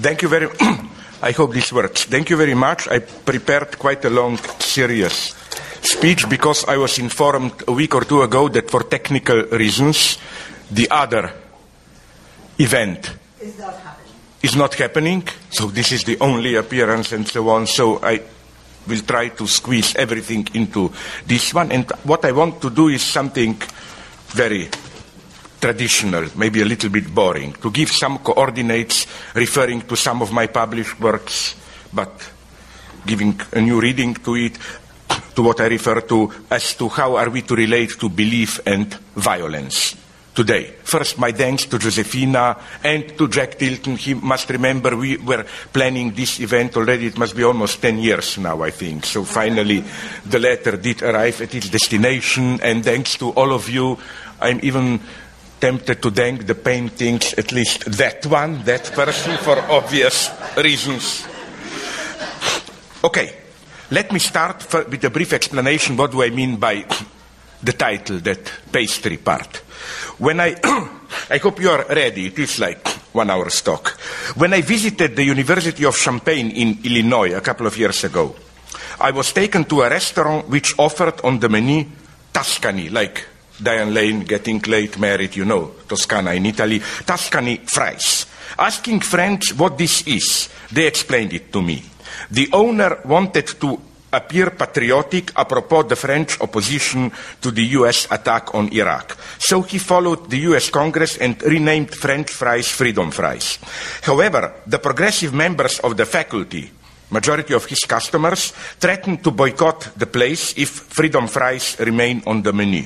Thank you very I hope this works. Thank you very much. I prepared quite a long, serious speech because I was informed a week or two ago that for technical reasons, the other event is not happening. Is not happening. So this is the only appearance and so on. So I will try to squeeze everything into this one. And what I want to do is something very traditional, maybe a little bit boring, to give some coordinates referring to some of my published works, but giving a new reading to it, to what I refer to as to how are we to relate to belief and violence today. First, my thanks to Josefina and to Jack Tilton. He must remember we were planning this event already. It must be almost 10 years now, I think. So finally, the letter did arrive at its destination. And thanks to all of you, I'm even tempted to thank the paintings, at least that one, that person, for obvious reasons. Okay, let me start with a brief explanation. What do I mean by the title, that pastry part? When I, I hope you are ready. It is like one hour talk. When I visited the University of Champaign in Illinois a couple of years ago, I was taken to a restaurant which offered on the menu Tuscany, like Diane Lane getting late married, you know, Toscana in Italy, Tuscany fries. Asking friends what this is, they explained it to me. The owner wanted to appear patriotic apropos the French opposition to the US attack on Iraq. So he followed the US Congress and renamed French fries Freedom Fries. However, the progressive members of the faculty, majority of his customers, threatened to boycott the place if Freedom Fries remain on the menu.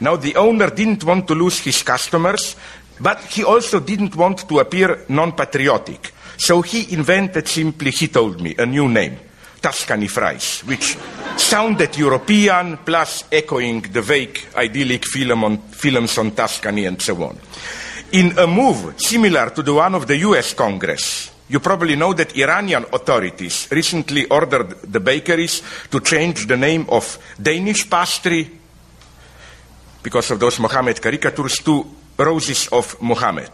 Now, the owner didn't want to lose his customers, but he also didn't want to appear non-patriotic. So he invented simply, he told me, a new name, Tuscany Fries, which sounded European, plus echoing the vague, idyllic film on, films on Tuscany and so on. In a move similar to the one of the US Congress, you probably know that Iranian authorities recently ordered the bakeries to change the name of Danish pastry because of those Mohammed caricatures to roses of Mohammed.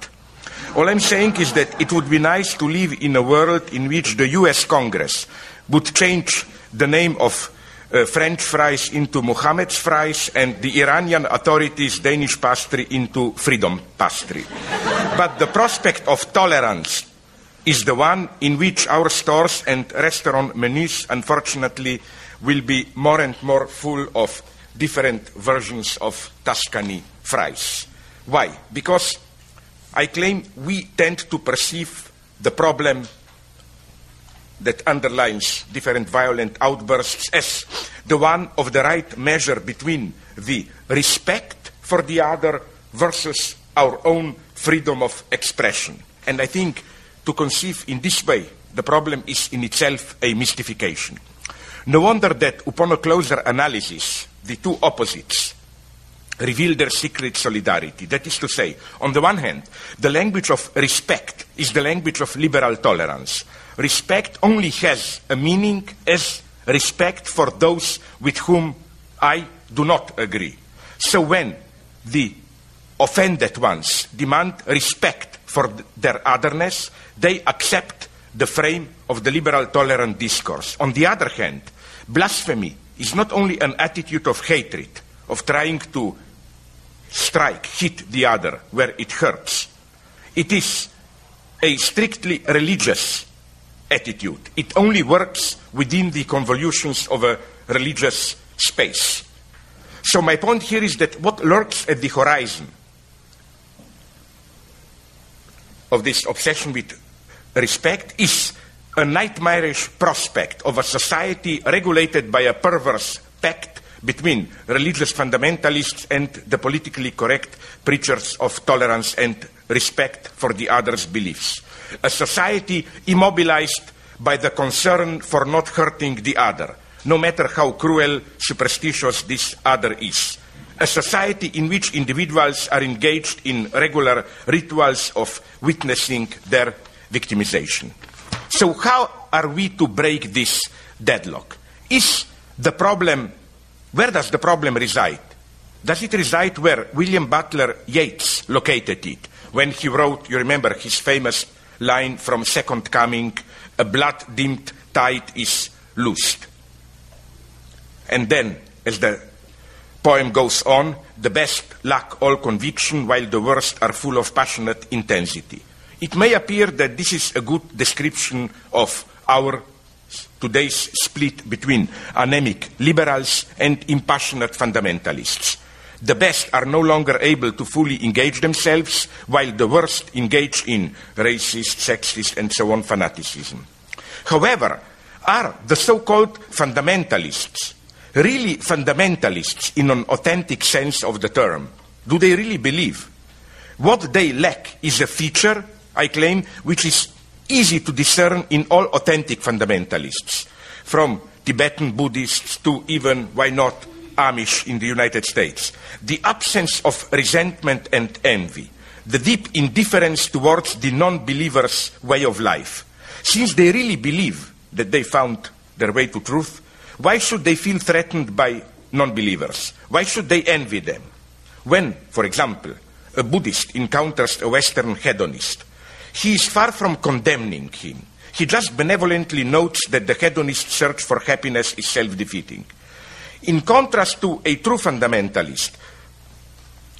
All I'm saying is that it would be nice to live in a world in which the US Congress would change the name of uh, French fries into Mohammed's fries and the Iranian authorities Danish pastry into freedom pastry. but the prospect of tolerance is the one in which our stores and restaurant menus, unfortunately, will be more and more full of different versions of Tuscany fries. Why? Because I claim we tend to perceive the problem that underlines different violent outbursts as the one of the right measure between the respect for the other versus our own freedom of expression. And I think to conceive in this way the problem is in itself a mystification. No wonder that upon a closer analysis, the two opposites reveal their secret solidarity. That is to say, on the one hand, the language of respect is the language of liberal tolerance. Respect only has a meaning as respect for those with whom I do not agree. So when the offended ones demand respect for their otherness, they accept the frame of the liberal tolerant discourse. On the other hand, blasphemy is not only an attitude of hatred, of trying to strike, hit the other where it hurts. It is a strictly religious attitude. It only works within the convolutions of a religious space. So, my point here is that what lurks at the horizon of this obsession with respect is a nightmarish prospect of a society regulated by a perverse pact between religious fundamentalists and the politically correct preachers of tolerance and respect for the other's beliefs. A society immobilized by the concern for not hurting the other, no matter how cruel, superstitious this other is. A society in which individuals are engaged in regular rituals of witnessing their victimization. So, how are we to break this deadlock? Is the problem, where does the problem reside? Does it reside where William Butler Yeats located it when he wrote, you remember, his famous line from Second Coming, a blood dimmed tide is loosed. And then, as the poem goes on, the best lack all conviction, while the worst are full of passionate intensity. It may appear that this is a good description of our today's split between anemic liberals and impassionate fundamentalists. The best are no longer able to fully engage themselves, while the worst engage in racist, sexist, and so on fanaticism. However, are the so called fundamentalists really fundamentalists in an authentic sense of the term? Do they really believe? What they lack is a feature, I claim, which is easy to discern in all authentic fundamentalists, from Tibetan Buddhists to even, why not, Amish in the United States. The absence of resentment and envy, the deep indifference towards the non believer's way of life. Since they really believe that they found their way to truth, why should they feel threatened by non believers? Why should they envy them? When, for example, a Buddhist encounters a Western hedonist, he is far from condemning him. He just benevolently notes that the hedonist search for happiness is self defeating. In contrast to a true fundamentalist,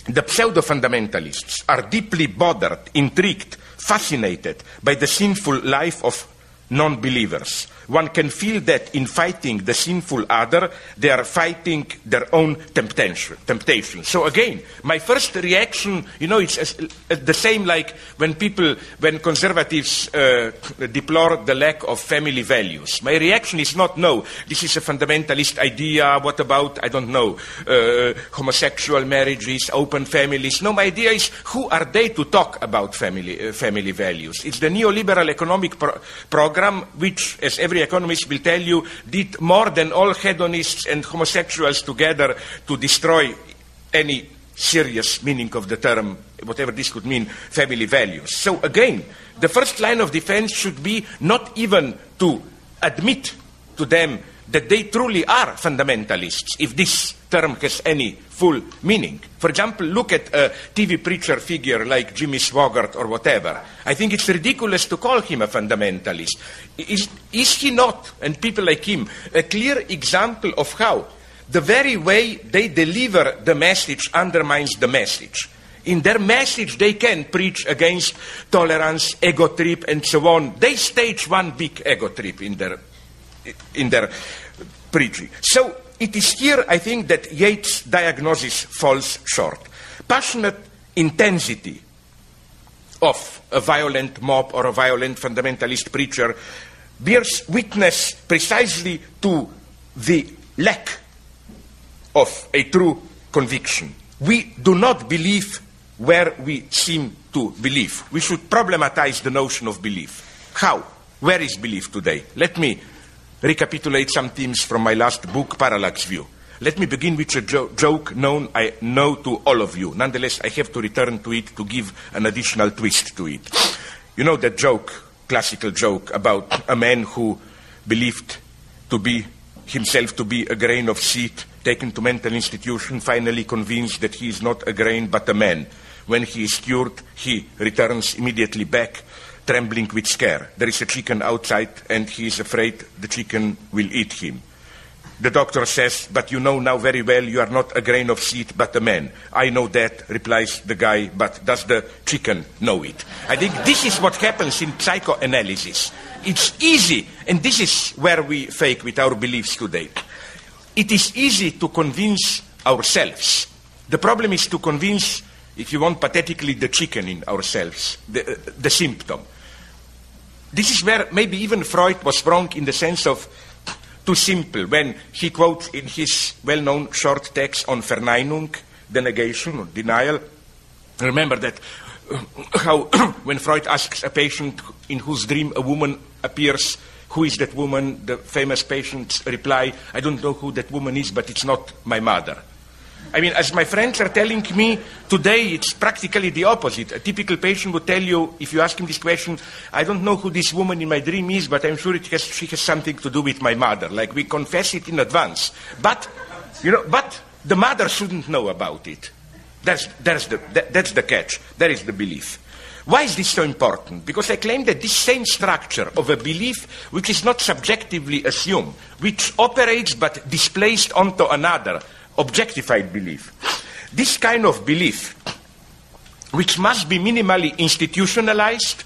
the pseudo fundamentalists are deeply bothered, intrigued, fascinated by the sinful life of non believers one can feel that in fighting the sinful other, they are fighting their own temptation. temptation. So again, my first reaction, you know, it's as, as the same like when people, when conservatives uh, deplore the lack of family values. My reaction is not, no, this is a fundamentalist idea. What about, I don't know, uh, homosexual marriages, open families? No, my idea is, who are they to talk about family, uh, family values? It's the neoliberal economic pro- program, which, as every economists will tell you, did more than all hedonists and homosexuals together to destroy any serious meaning of the term, whatever this could mean, family values. So again, the first line of defense should be not even to admit to them that they truly are fundamentalists, if this term has any full meaning. For example, look at a TV preacher figure like Jimmy Swaggart or whatever. I think it's ridiculous to call him a fundamentalist. Is, is he not, and people like him, a clear example of how the very way they deliver the message undermines the message? In their message, they can preach against tolerance, ego trip, and so on. They stage one big ego trip in their in their preaching. So it is here, I think, that Yeats' diagnosis falls short. Passionate intensity of a violent mob or a violent fundamentalist preacher bears witness precisely to the lack of a true conviction. We do not believe where we seem to believe. We should problematize the notion of belief. How? Where is belief today? Let me recapitulate some themes from my last book, Parallax View. Let me begin with a jo- joke known I know to all of you. Nonetheless, I have to return to it to give an additional twist to it. You know that joke, classical joke, about a man who believed to be himself to be a grain of seed taken to mental institution, finally convinced that he is not a grain but a man. When he is cured, he returns immediately back trembling with scare. There is a chicken outside, and he is afraid the chicken will eat him. The doctor says, But you know now very well you are not a grain of seed, but a man. I know that, replies the guy, but does the chicken know it? I think this is what happens in psychoanalysis. It's easy, and this is where we fake with our beliefs today. It is easy to convince ourselves. The problem is to convince, if you want pathetically, the chicken in ourselves, the, uh, the symptom. This is where maybe even Freud was wrong in the sense of too simple when he quotes in his well known short text on Verneinung, the negation or denial. Remember that uh, how when Freud asks a patient in whose dream a woman appears, who is that woman? The famous patients reply, I don't know who that woman is, but it's not my mother. I mean, as my friends are telling me today, it's practically the opposite. A typical patient would tell you, if you ask him this question, I don't know who this woman in my dream is, but I'm sure it has, she has something to do with my mother. Like we confess it in advance. But, you know, but the mother shouldn't know about it. That's, that's, the, that, that's the catch. That is the belief. Why is this so important? Because I claim that this same structure of a belief, which is not subjectively assumed, which operates but displaced onto another, objectified belief, this kind of belief, which must be minimally institutionalized,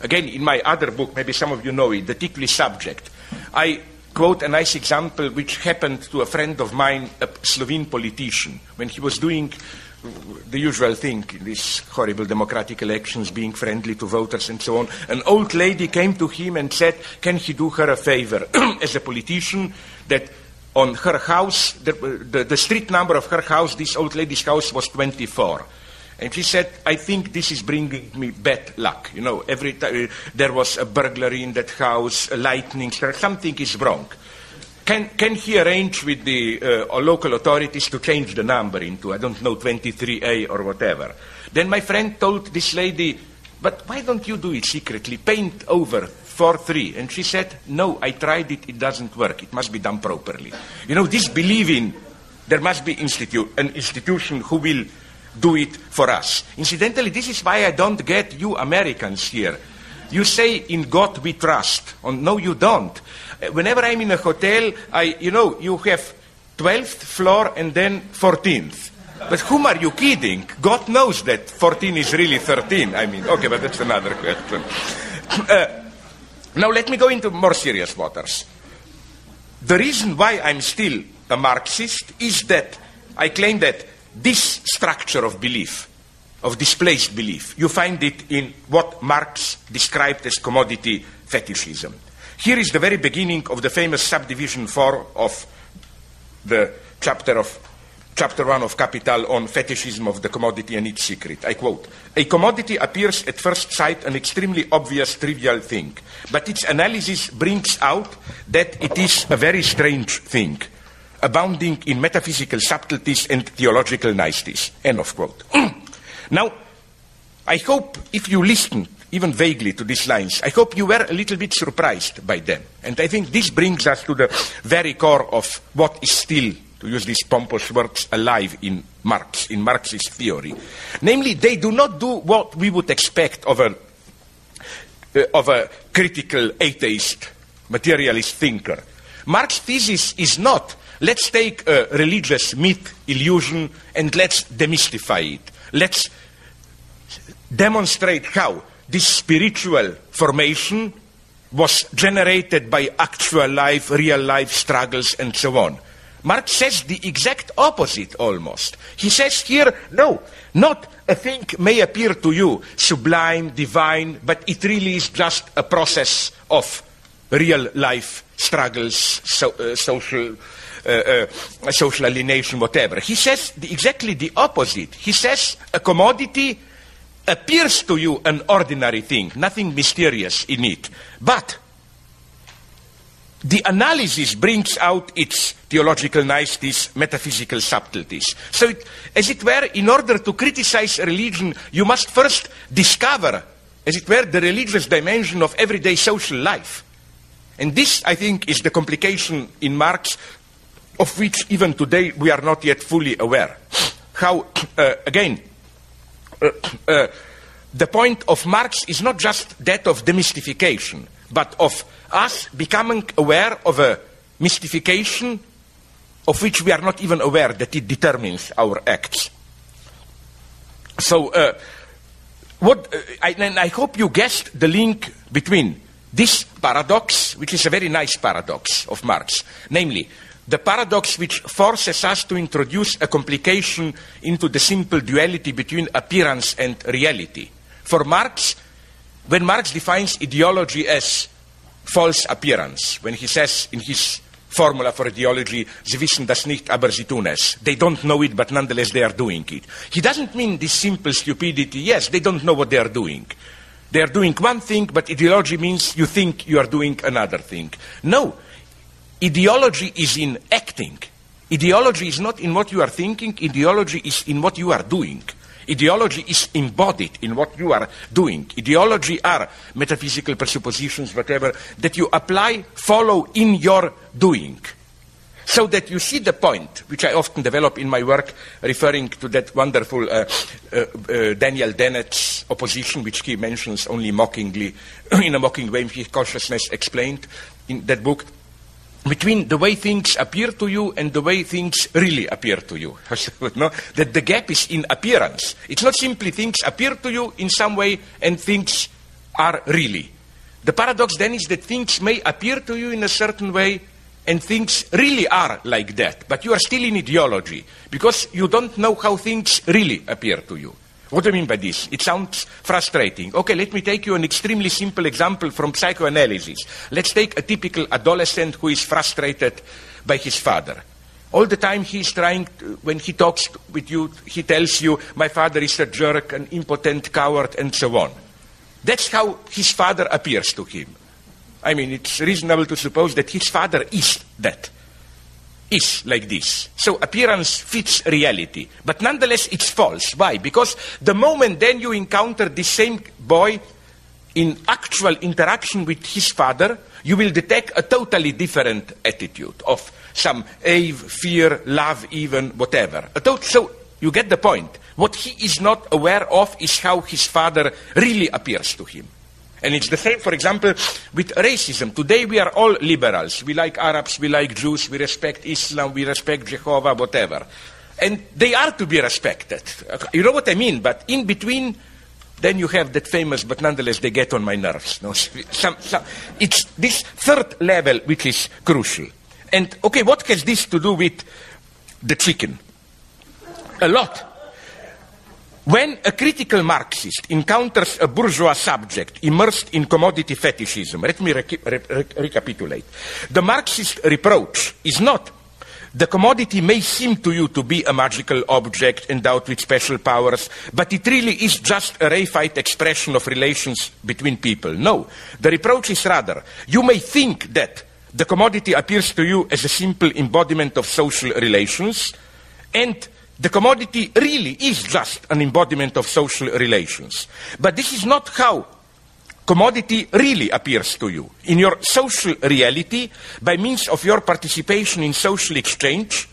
again, in my other book, maybe some of you know it, The Ticklish Subject, I quote a nice example which happened to a friend of mine, a Slovene politician, when he was doing the usual thing in these horrible democratic elections, being friendly to voters and so on. An old lady came to him and said, Can he do her a favor? As a politician that on her house, the, the, the, street number of her house, this old lady's house was 24. And she said, I think this is bringing me bad luck. You know, every time there was a burglary in that house, lightning, something is wrong. Can, can he arrange with the uh, local authorities to change the number into, I don't know, 23A or whatever? Then my friend told this lady, but why don't you do it secretly? Paint over 4-3. And she said, no, I tried it, it doesn't work. It must be done properly. You know, this believing there must be institu- an institution who will do it for us. Incidentally, this is why I don't get you Americans here. You say, in God we trust. Oh, no, you don't. Uh, whenever I'm in a hotel, I, you know, you have 12th floor and then 14th. But whom are you kidding? God knows that 14 is really 13. I mean, okay, but that's another question. Uh, now let me go into more serious waters. The reason why I'm still a Marxist is that I claim that this structure of belief, of displaced belief, you find it in what Marx described as commodity fetishism. Here is the very beginning of the famous subdivision 4 of the chapter of chapter 1 of Capital on fetishism of the commodity and its secret. I quote A commodity appears at first sight an extremely obvious, trivial thing, but its analysis brings out that it is a very strange thing, abounding in metaphysical subtleties and theological niceties. End of quote. now, I hope if you listen even vaguely to these lines. I hope you were a little bit surprised by them. And I think this brings us to the very core of what is still, to use these pompous words, alive in Marx, in Marxist theory. Namely, they do not do what we would expect of a, uh, of a critical atheist, materialist thinker. Marx's thesis is not let's take a religious myth, illusion, and let's demystify it. Let's demonstrate how this spiritual formation was generated by actual life, real life struggles, and so on. Marx says the exact opposite almost. He says here, no, not a thing may appear to you sublime, divine, but it really is just a process of real life struggles, so, uh, social, uh, uh, social alienation, whatever. He says the, exactly the opposite. He says a commodity appears to you an ordinary thing, nothing mysterious in it. But the analysis brings out its theological niceties, metaphysical subtleties. So, it, as it were, in order to criticize religion, you must first discover, as it were, the religious dimension of everyday social life. And this, I think, is the complication in Marx of which even today we are not yet fully aware. How, uh, again, uh, uh, the point of Marx is not just that of demystification, but of us becoming aware of a mystification of which we are not even aware that it determines our acts. So, uh, what, uh, I, and I hope you guessed the link between this paradox, which is a very nice paradox of Marx, namely the paradox which forces us to introduce a complication into the simple duality between appearance and reality. For Marx, when Marx defines ideology as false appearance, when he says in his formula for ideology, sie wissen das nicht, aber sie tun es. They don't know it, but nonetheless they are doing it. He doesn't mean this simple stupidity. Yes, they don't know what they are doing. They are doing one thing, but ideology means you think you are doing another thing. No, Ideology is in acting. Ideology is not in what you are thinking, ideology is in what you are doing. Ideology is embodied in what you are doing. Ideology are metaphysical presuppositions, whatever, that you apply, follow in your doing. So that you see the point, which I often develop in my work, referring to that wonderful uh, uh, uh, Daniel Dennett's opposition, which he mentions only mockingly, in a mocking way, consciousness explained in that book, between the way things appear to you and the way things really appear to you. no? That the gap is in appearance. It's not simply things appear to you in some way and things are really. The paradox then is that things may appear to you in a certain way and things really are like that, but you are still in ideology because you don't know how things really appear to you. What do I mean by this? It sounds frustrating. Okay, let me take you an extremely simple example from psychoanalysis. Let's take a typical adolescent who is frustrated by his father. All the time he's trying, to, when he talks with you, he tells you, my father is a jerk, an impotent coward, and so on. That's how his father appears to him. I mean, it's reasonable to suppose that his father is that. Is like this. So appearance fits reality. But nonetheless, it's false. Why? Because the moment then you encounter the same boy in actual interaction with his father, you will detect a totally different attitude of some awe, fear, love, even, whatever. so you get the point. What he is not aware of is how his father really appears to him. And it's the same, for example, with racism. Today we are all liberals. We like Arabs, we like Jews, we respect Islam, we respect Jehovah, whatever. And they are to be respected. You know what I mean? But in between, then you have that famous, but nonetheless they get on my nerves. No? Some, some, it's this third level which is crucial. And okay, what has this to do with the chicken? A lot. When a critical Marxist encounters a bourgeois subject immersed in commodity fetishism, let me re- re- recapitulate. The Marxist reproach is not the commodity may seem to you to be a magical object endowed with special powers, but it really is just a reified expression of relations between people. No, the reproach is rather, you may think that the commodity appears to you as a simple embodiment of social relations, and the commodity really is just an embodiment of social relations. But this is not how commodity really appears to you. In your social reality, by means of your participation in social exchange,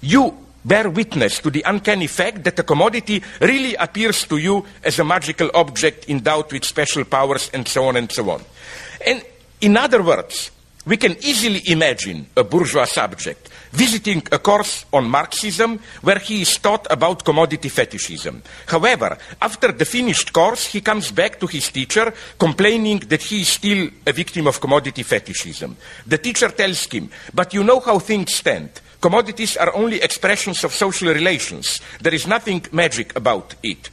you bear witness to the uncanny fact that the commodity really appears to you as a magical object endowed with special powers and so on and so on. And in other words, we can easily imagine a bourgeois subject visiting a course on Marxism where he is taught about commodity fetishism. However, after the finished course, he comes back to his teacher complaining that he is still a victim of commodity fetishism. The teacher tells him, but you know how things stand. Commodities are only expressions of social relations. There is nothing magic about it.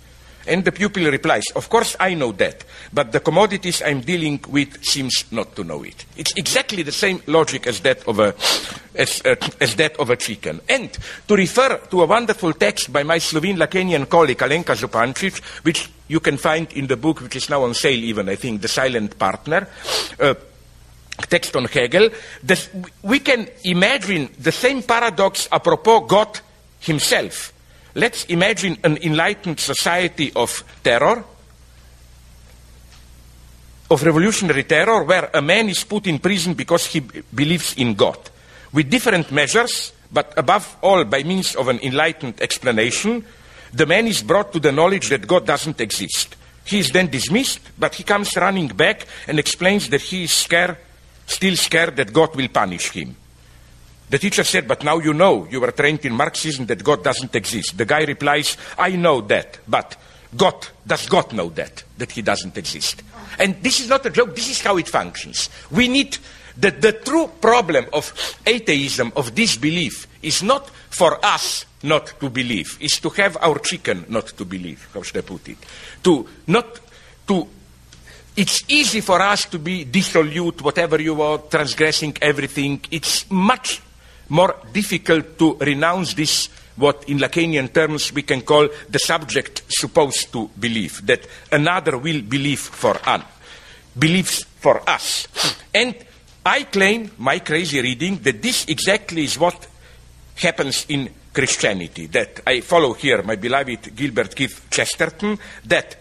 And the pupil replies, Of course I know that, but the commodities I'm dealing with seems not to know it. It's exactly the same logic as that of a, as, uh, as that of a chicken. And to refer to a wonderful text by my Slovene Lacanian colleague Alenka Zupancic, which you can find in the book, which is now on sale even, I think, The Silent Partner, uh, text on Hegel, this, we can imagine the same paradox apropos God himself Let's imagine an enlightened society of terror, of revolutionary terror, where a man is put in prison because he b- believes in God, with different measures, but above all by means of an enlightened explanation, the man is brought to the knowledge that God doesn't exist. He is then dismissed, but he comes running back and explains that he is scared, still scared that God will punish him. The teacher said, But now you know, you were trained in Marxism, that God doesn't exist. The guy replies, I know that, but God, does God know that, that He doesn't exist? And this is not a joke, this is how it functions. We need the, the true problem of atheism, of disbelief, is not for us not to believe, is to have our chicken not to believe, how should I put it? To not to it's easy for us to be dissolute, whatever you are, transgressing everything. It's much more difficult to renounce this, what in Lacanian terms we can call the subject supposed to believe, that another will believe for us, believes for us. And I claim, my crazy reading, that this exactly is what happens in Christianity, that I follow here my beloved Gilbert Keith Chesterton, that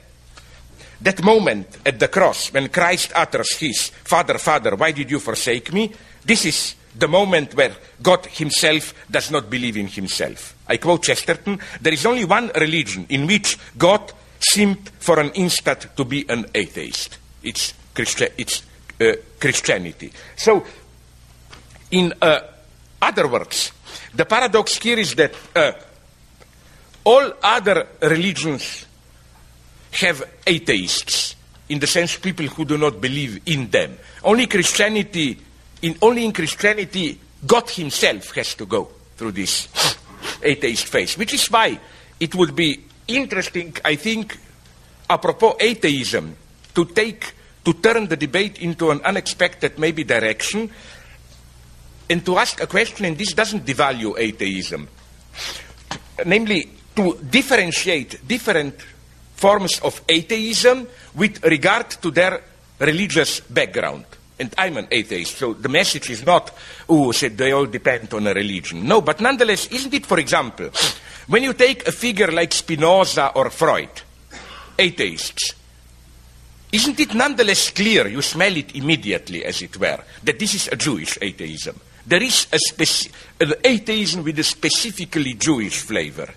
that moment at the cross when Christ utters his, Father, Father, why did you forsake me? This is the moment where God himself does not believe in himself. I quote Chesterton There is only one religion in which God seemed for an instant to be an atheist. It's, Christi- it's uh, Christianity. So, in uh, other words, the paradox here is that uh, all other religions have atheists, in the sense people who do not believe in them. Only Christianity, in, only in Christianity, God Himself has to go through this atheist phase, which is why it would be interesting, I think, apropos atheism, to take, to turn the debate into an unexpected maybe direction and to ask a question, and this doesn't devalue atheism, namely to differentiate different forms of atheism with regard to their religious background. And I'm an atheist, so the message is not, oh, said they all depend on a religion. No, but nonetheless, isn't it, for example, when you take a figure like Spinoza or Freud, atheists, isn't it nonetheless clear, you smell it immediately, as it were, that this is a Jewish atheism? There is a speci- an atheism with a specifically Jewish flavor.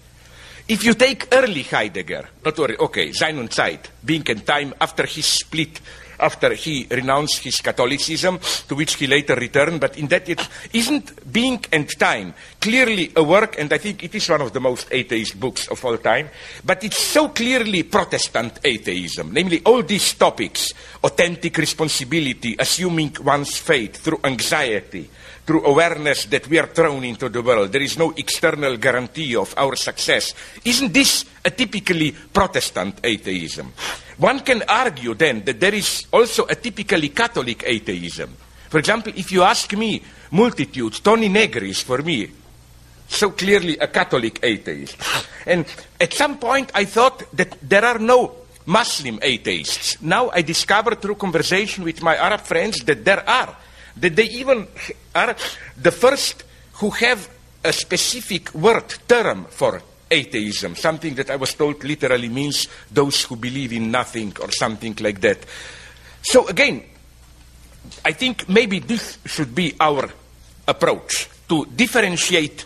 If you take early Heidegger, not worry, okay, und Zeit, being and time, after his split, after he renounced his Catholicism, to which he later returned, but in that it isn't being and time clearly a work, and I think it is one of the most atheist books of all time, but it's so clearly Protestant atheism, namely all these topics, authentic responsibility, assuming one's fate through anxiety, through awareness that we are thrown into the world. There is no external guarantee of our success. Isn't this a typically Protestant atheism? One can argue then that there is also a typically Catholic atheism. For example, if you ask me, multitudes, Toni Negri is for me so clearly a Catholic atheist. And at some point I thought that there are no Muslim atheists. Now I discovered through conversation with my Arab friends that there are that they even are the first who have a specific word term for atheism, something that I was told literally means those who believe in nothing or something like that. So again, I think maybe this should be our approach to differentiate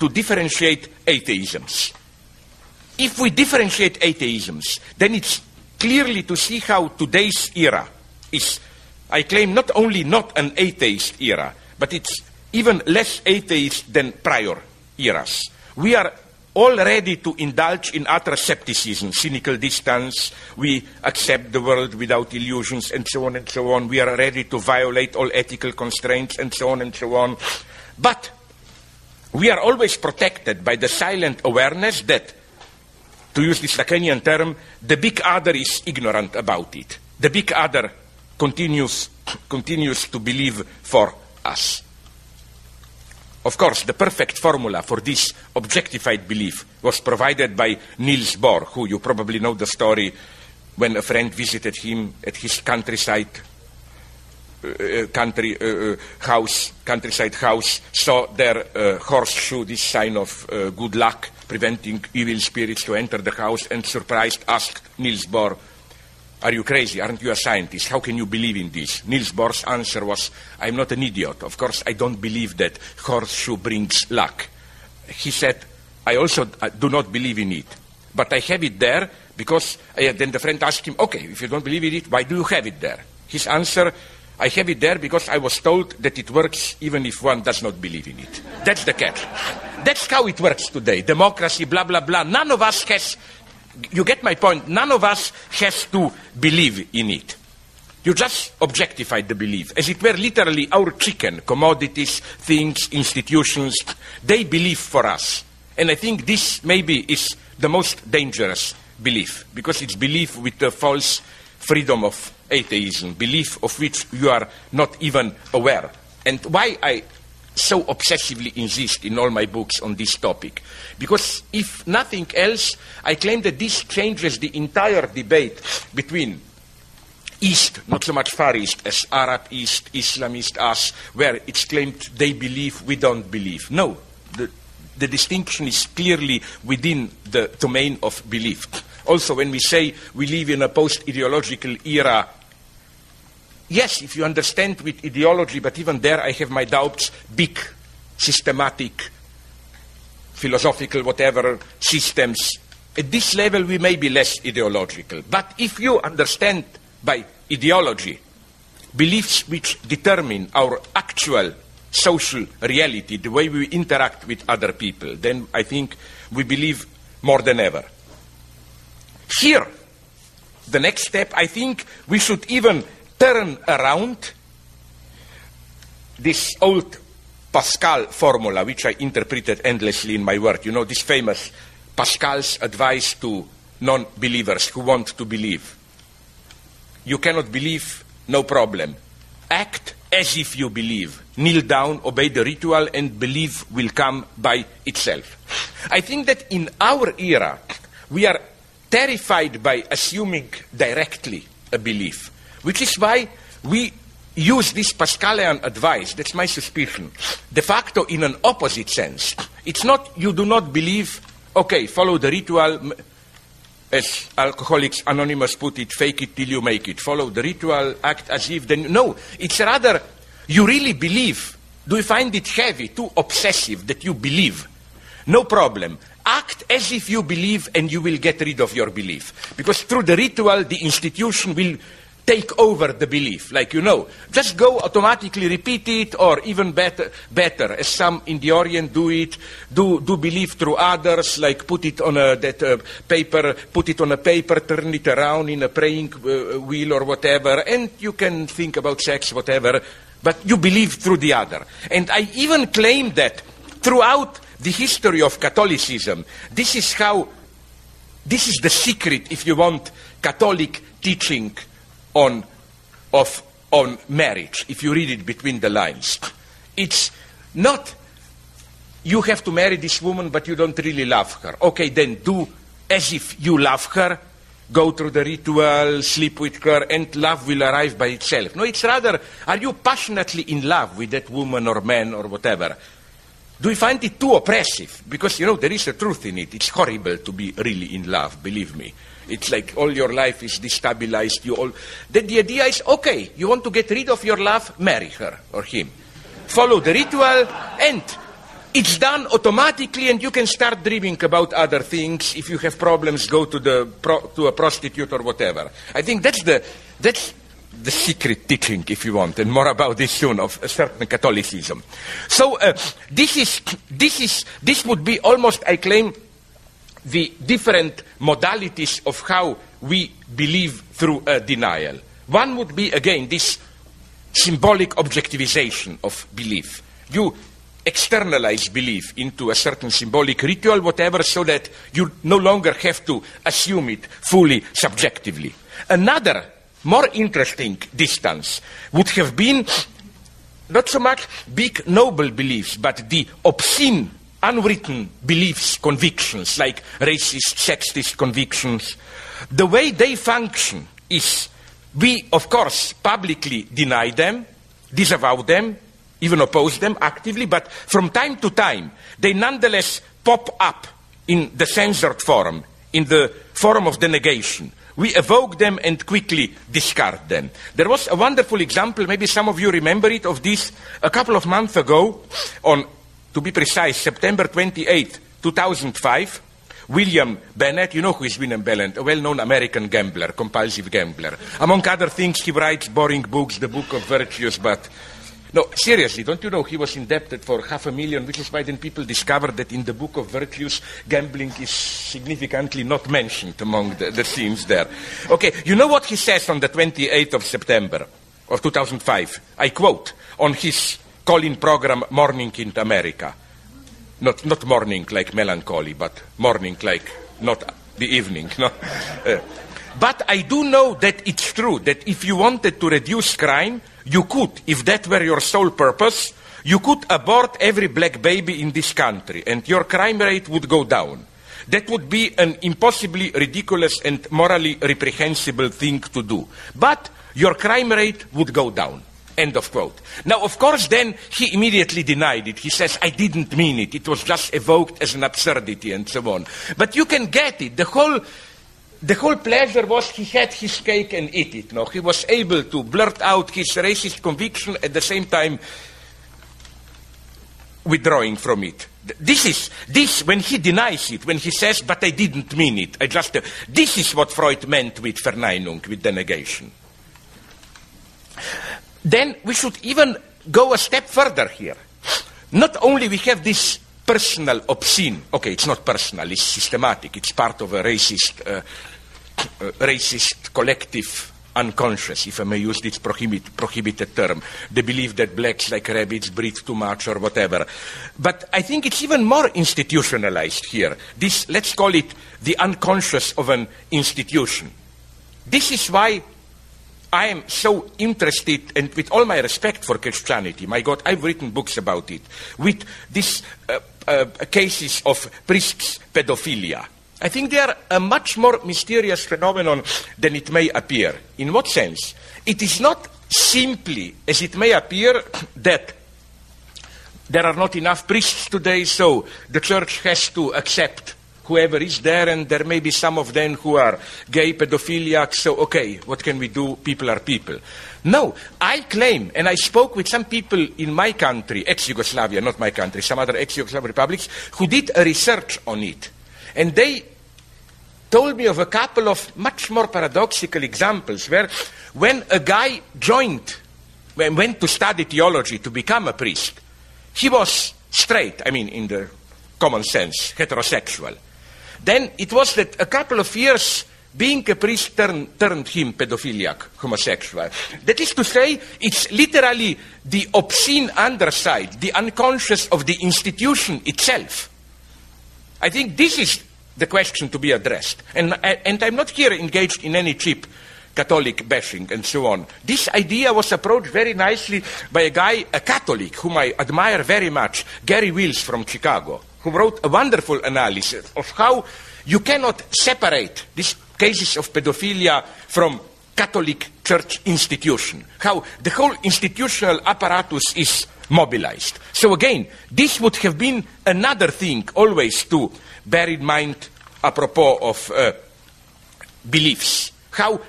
to differentiate atheisms. If we differentiate atheisms, then it's clearly to see how today's era is I claim not only not an atheist era, but it's even less atheist than prior eras. We are all ready to indulge in utter skepticism, cynical distance. We accept the world without illusions and so on and so on. We are ready to violate all ethical constraints and so on and so on. But we are always protected by the silent awareness that, to use this Lacanian term, the big other is ignorant about it. The big other continues, continues to believe for us. Of course, the perfect formula for this objectified belief was provided by Niels Bohr, who you probably know the story when a friend visited him at his countryside uh, uh country uh, uh, house, countryside house, saw their uh, horseshoe, this sign of uh, good luck, preventing evil spirits to enter the house, and surprised asked Niels Bohr, are you crazy? Aren't you a scientist? How can you believe in this? Niels Bohr's answer was, I'm not an idiot. Of course, I don't believe that horseshoe brings luck. He said, I also uh, do not believe in it. But I have it there because uh, then the friend asked him, okay, if you don't believe in it, why do you have it there? His answer, I have it there because I was told that it works even if one does not believe in it. That's the catch. That's how it works today. Democracy, blah, blah, blah. None of us has you get my point. None of us has to believe in it. You just objectify the belief. As it were, literally, our chicken, commodities, things, institutions, they believe for us. And I think this maybe is the most dangerous belief, because it's belief with the false freedom of atheism, belief of which you are not even aware. And why I so obsessively insist in all my books on this topic. Because if nothing else, I claim that this changes the entire debate between East, not so much Far East, as Arab East, Islamist, us, where it's claimed they believe, we don't believe. No, the, the distinction is clearly within the domain of belief. Also, when we say we live in a post ideological era, yes, if you understand with ideology, but even there I have my doubts, big, systematic, philosophical, whatever systems. At this level, we may be less ideological. But if you understand by ideology beliefs which determine our actual social reality, the way we interact with other people, then I think we believe more than ever. Here, the next step, I think we should even turn around this old Pascal formula, which I interpreted endlessly in my work. You know, this famous Pascal's advice to non believers who want to believe. You cannot believe, no problem. Act as if you believe. Kneel down, obey the ritual, and belief will come by itself. I think that in our era, we are terrified by assuming directly a belief, which is why we use this Pascalian advice, that's my suspicion, de facto in an opposite sense. It's not you do not believe, okay, follow the ritual, as Alcoholics Anonymous put it, fake it till you make it. Follow the ritual, act as if then. No, it's rather you really believe. Do you find it heavy, too obsessive that you believe? No problem. Act as if you believe and you will get rid of your belief. Because through the ritual, the institution will take over the belief, like you know. Just go automatically repeat it, or even better, better as some in the Orient do it, do, do believe through others, like put it on a that, uh, paper, put it on a paper, turn it around in a praying uh, wheel or whatever, and you can think about sex, whatever, but you believe through the other. And I even claim that throughout the history of Catholicism, this is how, this is the secret, if you want, Catholic teaching on, of, on marriage, if you read it between the lines. It's not you have to marry this woman, but you don't really love her. Okay, then do as if you love her, go through the ritual, sleep with her, and love will arrive by itself. No, it's rather, are you passionately in love with that woman or man or whatever? Do you find it too oppressive? Because, you know, there is a truth in it. It's horrible to be really in love, believe me. It's like all your life is destabilized. You all. Then the idea is okay, you want to get rid of your love, marry her or him. Follow the ritual, and it's done automatically, and you can start dreaming about other things. If you have problems, go to, the pro, to a prostitute or whatever. I think that's the, that's the secret teaching, if you want, and more about this soon, of a certain Catholicism. So uh, this, is, this, is, this would be almost, I claim, the different modalities of how we believe through a denial. One would be, again, this symbolic objectivization of belief. You externalize belief into a certain symbolic ritual, whatever, so that you no longer have to assume it fully subjectively. Another more interesting distance would have been not so much big noble beliefs, but the obscene unwritten beliefs, convictions, like racist, sexist convictions, the way they function is we, of course, publicly deny them, disavow them, even oppose them actively, but from time to time, they nonetheless pop up in the censored form, in the form of the negation. We evoke them and quickly discard them. There was a wonderful example, maybe some of you remember it, of this a couple of months ago on to be precise, September 28, 2005, William Bennett, you know who is William Bennett, a well-known American gambler, compulsive gambler. Among other things, he writes boring books, the Book of Virtues, but no, seriously, don't you know he was indebted for half a million, which is why then people discovered that in the Book of Virtues, gambling is significantly not mentioned among the, the themes there. Okay, you know what he says on the 28th of September of 2005? I quote, on his call-in program Morning in America. Not, not morning like melancholy, but morning like not the evening. No? Uh, but I do know that it's true that if you wanted to reduce crime, you could, if that were your sole purpose, you could abort every black baby in this country and your crime rate would go down. That would be an impossibly ridiculous and morally reprehensible thing to do. But your crime rate would go down. End of quote. Now, of course, then he immediately denied it. He says, I didn't mean it. It was just evoked as an absurdity and so on. But you can get it. The whole the whole pleasure was he had his cake and eat it. No, he was able to blurt out his racist conviction at the same time withdrawing from it. This is this when he denies it, when he says, "But I didn't mean it." I just uh, this is what Freud meant with Verneinung, with denegation. Then we should even go a step further here. Not only we have this personal obscene. Okay, it's not personal. It's systematic. It's part of a racist, uh, uh, racist collective unconscious, if I may use this prohibit, prohibited term, the belief that blacks like rabbits breathe too much or whatever. But I think it's even more institutionalized here. This, let's call it the unconscious of an institution. This is why I am so interested, and with all my respect for Christianity, my God, I've written books about it, with these uh, uh, cases of priests' pedophilia. I think they are a much more mysterious phenomenon than it may appear. In what sense? It is not simply, as it may appear, that there are not enough priests today, so the church has to accept whoever is there, and there may be some of them who are gay, pedophiliacs, so okay, what can we do? People are people. No, I claim, and I spoke with some people in my country, ex Yugoslavia, not my country, some other ex Yugoslav republics, who did a research on it. And they told me of a couple of much more paradoxical examples where when a guy joined, when went to study theology to become a priest, he was straight, I mean, in the common sense, heterosexual. Then it was that a couple of years being a priest turn, turned him pedophiliac, homosexual. That is to say, it's literally the obscene underside, the unconscious of the institution itself. I think this is the question to be addressed. And, uh, and I'm not here engaged in any cheap Catholic bashing and so on. This idea was approached very nicely by a guy, a Catholic, whom I admire very much, Garry Wills from Chicago, who wrote a wonderful analysis of how you cannot separate these cases of pedophilia from Catholic Church institution, how the whole institutional apparatus is mobilized. So again, this would have been another thing always to bear in mind apropos of uh, beliefs. How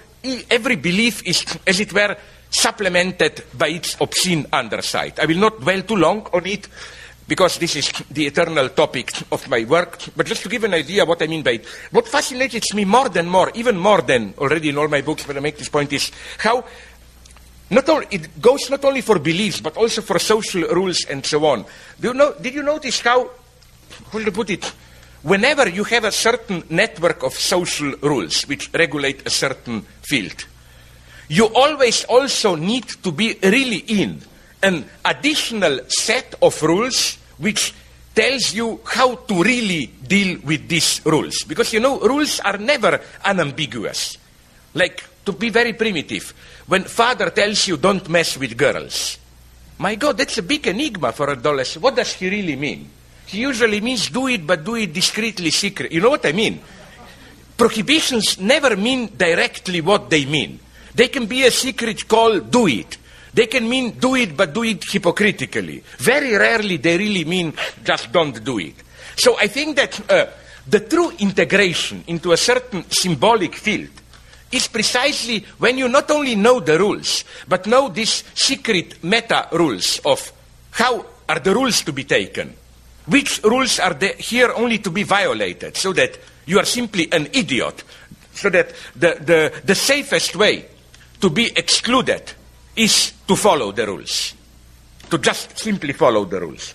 every belief is, as it were, supplemented by its obscene underside. I will not dwell too long on it because this is the eternal topic of my work, but just to give an idea what I mean by it. What fascinates me more than more, even more than already in all my books when I make this point, is how not only, it goes not only for beliefs, but also for social rules and so on. Do you know, did you notice how, how to put it, whenever you have a certain network of social rules which regulate a certain field, you always also need to be really in an additional set of rules which tells you how to really deal with these rules. Because you know, rules are never unambiguous. Like, to be very primitive, when father tells you don't mess with girls, my God, that's a big enigma for adolescents. What does he really mean? He usually means do it, but do it discreetly, secret. You know what I mean? Prohibitions never mean directly what they mean. They can be a secret call, do it. They can mean do it, but do it hypocritically. Very rarely they really mean just don't do it. So I think that uh, the true integration into a certain symbolic field is precisely when you not only know the rules, but know these secret meta rules of how are the rules to be taken, which rules are here only to be violated, so that you are simply an idiot, so that the, the, the safest way to be excluded is to follow the rules, to just simply follow the rules.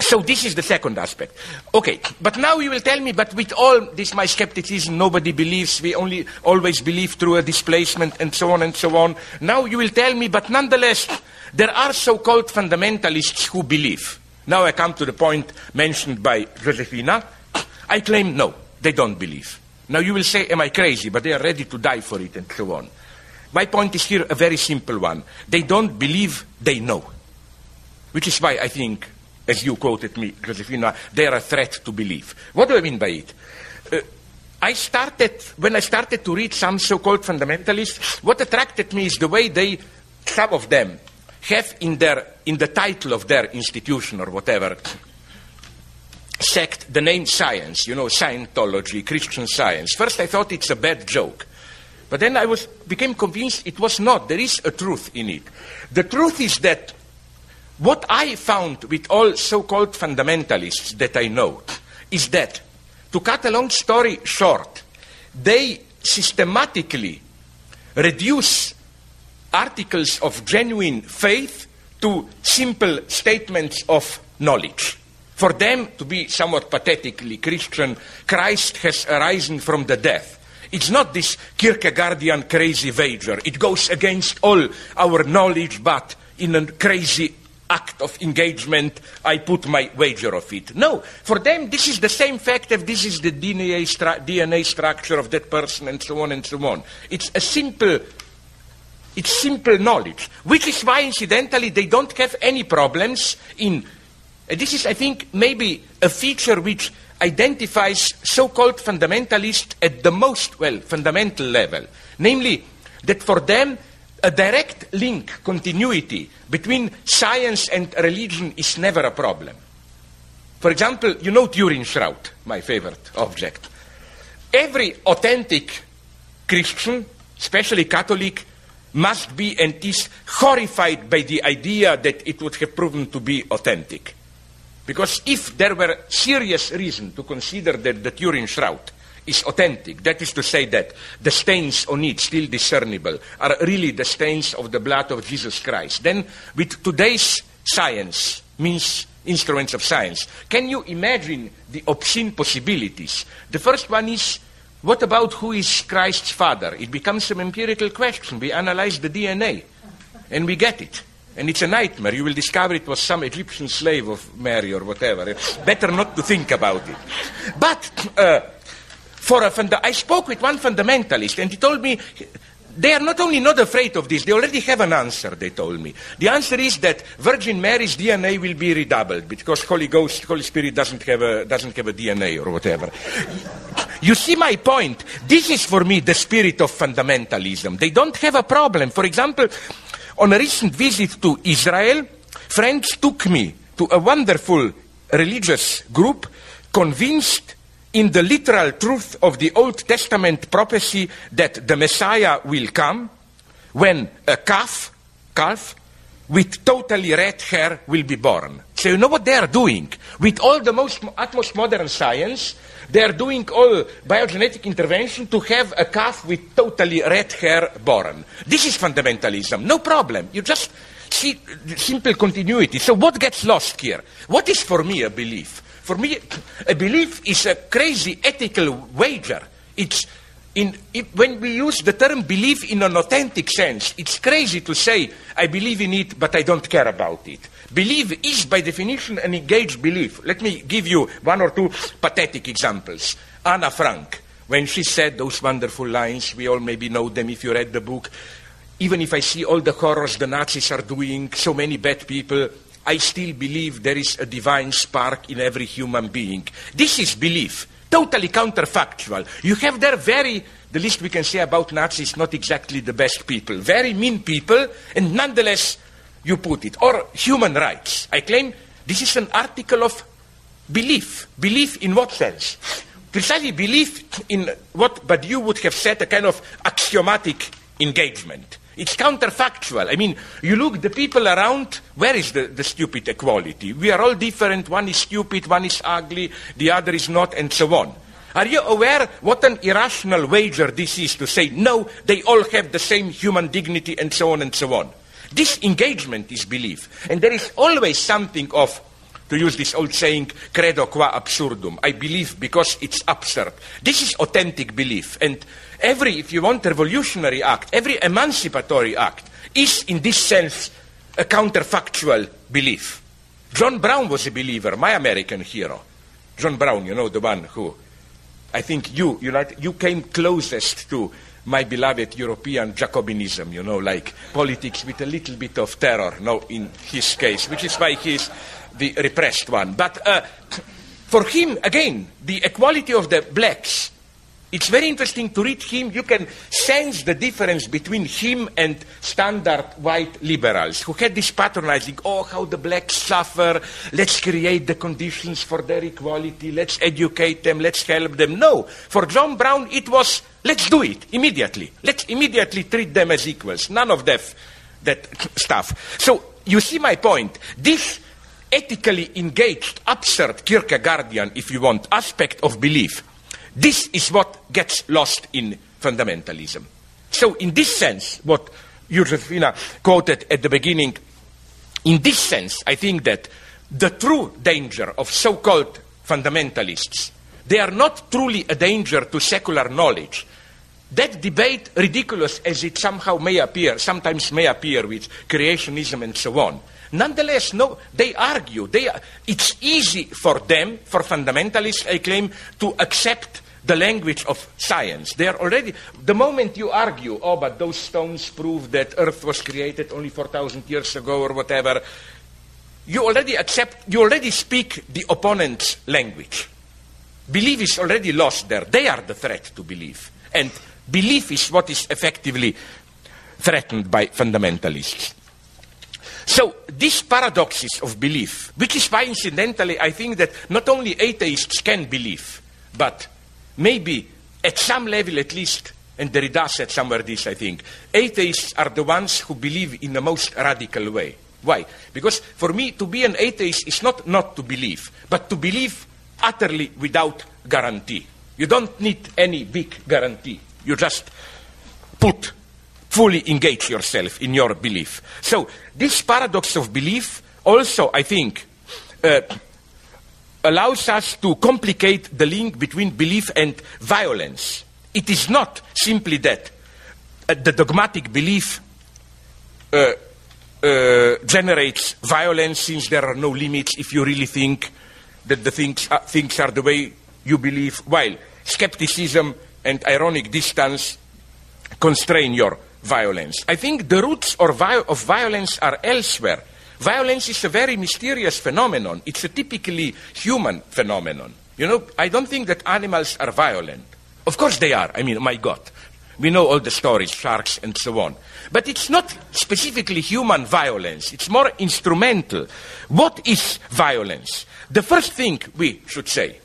So this is the second aspect. Okay, but now you will tell me, but with all this my skepticism, nobody believes, we only always believe through a displacement and so on and so on. Now you will tell me, but nonetheless, there are so-called fundamentalists who believe. Now I come to the point mentioned by Josefina. I claim no, they don't believe. Now you will say, am I crazy? But they are ready to die for it and so on. My point is here a very simple one. They don't believe they know. Which is why I think, as you quoted me, Josefina, they are a threat to belief. What do I mean by it? Uh, I started, when I started to read some so-called fundamentalists, what attracted me is the way they, some of them, have in their, in the title of their institution or whatever, sect the name science, you know, Scientology, Christian science. First I thought it's a bad joke. But then I was, became convinced it was not. There is a truth in it. The truth is that what I found with all so called fundamentalists that I know is that, to cut a long story short, they systematically reduce articles of genuine faith to simple statements of knowledge. For them to be somewhat pathetically Christian, Christ has arisen from the death. It's not this Kierkegaardian crazy wager. It goes against all our knowledge, but in a crazy act of engagement, I put my wager of it. No, for them, this is the same fact if this is the DNA, stru- DNA structure of that person, and so on and so on. It's a simple it's simple knowledge, which is why, incidentally, they don't have any problems in. Uh, this is, I think, maybe a feature which identifies so called fundamentalists at the most, well, fundamental level. Namely, that for them, a direct link, continuity between science and religion is never a problem. For example, you know Turin Shroud, my favorite object. Every authentic Christian, especially Catholic, must be and is horrified by the idea that it would have proven to be authentic. Because if there were serious reason to consider that the Turin Shroud is authentic, that is to say that the stains on it, still discernible, are really the stains of the blood of Jesus Christ, then with today's science, means instruments of science, can you imagine the obscene possibilities? The first one is what about who is Christ's father? It becomes an empirical question. We analyze the DNA and we get it. And it's a nightmare. You will discover it was some Egyptian slave of Mary or whatever. It's better not to think about it. But uh, for a funda- I spoke with one fundamentalist and he told me they are not only not afraid of this, they already have an answer, they told me. The answer is that Virgin Mary's DNA will be redoubled because Holy Ghost, Holy Spirit doesn't have a, doesn't have a DNA or whatever. You see my point? This is for me the spirit of fundamentalism. They don't have a problem. For example, on a recent visit to Israel, friends took me to a wonderful religious group convinced in the literal truth of the Old Testament prophecy that the Messiah will come when a calf, calf with totally red hair will be born. So you know what they are doing? With all the most utmost modern science, they are doing all biogenetic intervention to have a calf with totally red hair born. This is fundamentalism. No problem. You just see simple continuity. So what gets lost here? What is for me a belief? For me, a belief is a crazy ethical wager. It's in, when we use the term belief in an authentic sense, it's crazy to say, I believe in it, but I don't care about it. Belief is, by definition, an engaged belief. Let me give you one or two pathetic examples. Anna Frank, when she said those wonderful lines, we all maybe know them if you read the book. Even if I see all the horrors the Nazis are doing, so many bad people, I still believe there is a divine spark in every human being. This is belief, totally counterfactual. You have there very, the least we can say about Nazis, not exactly the best people, very mean people, and nonetheless you put it. Or human rights. I claim this is an article of belief. Belief in what sense? Precisely belief in what but you would have said a kind of axiomatic engagement. It's counterfactual. I mean, you look the people around, where is the, the stupid equality? We are all different. One is stupid, one is ugly, the other is not, and so on. Are you aware what an irrational wager this is to say, no, they all have the same human dignity, and so on and so on? This engagement is belief. And there is always something of, to use this old saying, credo quia absurdum. I believe because it's absurd. This is authentic belief. And every, if you want, revolutionary act, every emancipatory act is, in this sense, a counterfactual belief. John Brown was a believer, my American hero. John Brown, you know, the one who, I think you, you United, you came closest to my beloved European Jacobinism, you know, like politics with a little bit of terror, no, in his case, which is why he's the repressed one. But uh, for him, again, the equality of the blacks It's very interesting to read him. You can sense the difference between him and standard white liberals who had this patronizing, oh, how the blacks suffer. Let's create the conditions for their equality. Let's educate them. Let's help them. No. For John Brown, it was, let's do it immediately. Let's immediately treat them as equals. None of that, that stuff. So you see my point. This ethically engaged, absurd Kierkegaardian, if you want, aspect of belief this is what gets lost in fundamentalism. So, in this sense, what Josefina quoted at the beginning, in this sense, I think that the true danger of so called fundamentalists, they are not truly a danger to secular knowledge. That debate, ridiculous as it somehow may appear, sometimes may appear with creationism and so on, Nonetheless, no, they argue. They, it's easy for them, for fundamentalists, I claim, to accept the language of science. They are already, the moment you argue, oh, but those stones prove that Earth was created only 4,000 years ago or whatever, you already accept, you already speak the opponent's language. Belief is already lost there. They are the threat to belief. And belief is what is effectively threatened by fundamentalists. So, these paradoxes of belief, which is why, incidentally, I think that not only atheists can believe, but maybe at some level at least, and Derrida said somewhere this, I think, atheists are the ones who believe in the most radical way. Why? Because for me, to be an atheist is not not to believe, but to believe utterly without guarantee. You don't need any big guarantee. You just put, fully engage yourself in your belief. So, this paradox of belief also, I think, uh, allows us to complicate the link between belief and violence. It is not simply that uh, the dogmatic belief uh, uh, generates violence since there are no limits if you really think that the things, uh, things are the way you believe, while skepticism and ironic distance constrain your violence. I think the roots of violence are elsewhere Violence is a very mysterious phenomenon. It's a typically human phenomenon. You know, I don't think that animals are violent. Of course they are. I mean, my God. We know all the stories, sharks and so on. But it's not specifically human violence. It's more instrumental. What is violence? The first thing we should say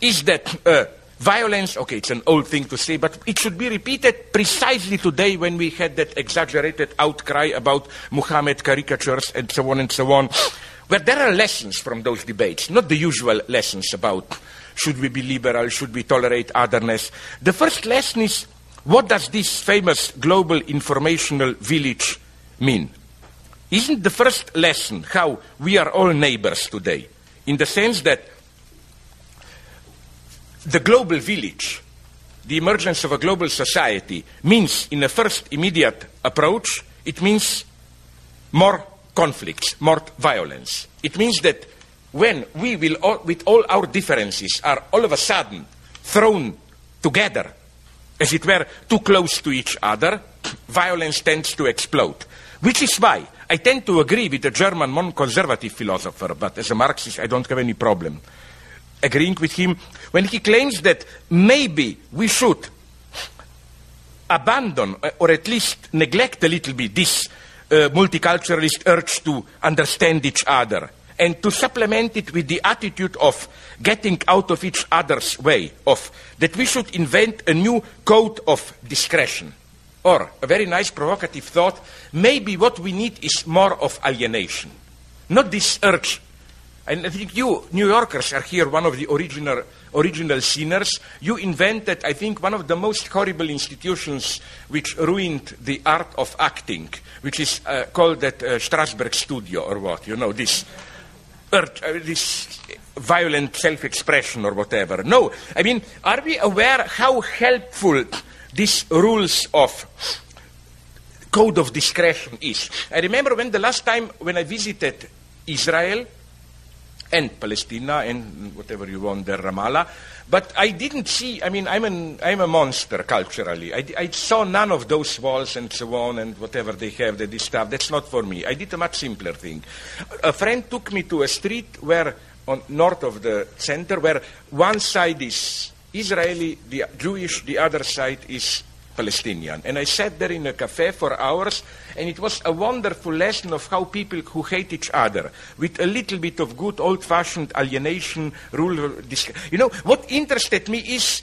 is that uh, Violence, okay, it's an old thing to say, but it should be repeated precisely today when we had that exaggerated outcry about Muhammad caricatures and so on and so on. Where there are lessons from those debates, not the usual lessons about should we be liberal, should we tolerate otherness. The first lesson is what does this famous global informational village mean? Isn't the first lesson how we are all neighbors today? In the sense that the global village, the emergence of a global society, means, in a first immediate approach, it means more conflicts, more violence. It means that when we will, all, with all our differences, are all of a sudden thrown together, as it were, too close to each other, violence tends to explode. Which is why I tend to agree with the German non-conservative philosopher, but as a Marxist I don't have any problem agreeing with him when he claims that maybe we should abandon uh, or at least neglect a little bit this uh, multiculturalist urge to understand each other and to supplement it with the attitude of getting out of each other's way, of that we should invent a new code of discretion. Or, a very nice provocative thought, maybe what we need is more of alienation. Not this urge and I think you, New Yorkers, are here one of the original, original sinners. You invented, I think, one of the most horrible institutions which ruined the art of acting, which is uh, called that uh, Strasberg Studio, or what, you know, this, uh, this violent self-expression or whatever. No, I mean, are we aware how helpful these rules of code of discretion is? I remember when the last time when I visited Israel, and Palestine and whatever you want there, Ramallah. But I didn't see, I mean, I'm, an, I'm a monster culturally. I, I, saw none of those walls and so on and whatever they have, that this stuff. That's not for me. I did a much simpler thing. A friend took me to a street where, on north of the center, where one side is Israeli, the Jewish, the other side is Palestinian. And I sat there in a cafe for hours, and it was a wonderful lesson of how people who hate each other, with a little bit of good old fashioned alienation, rule. You know, what interested me is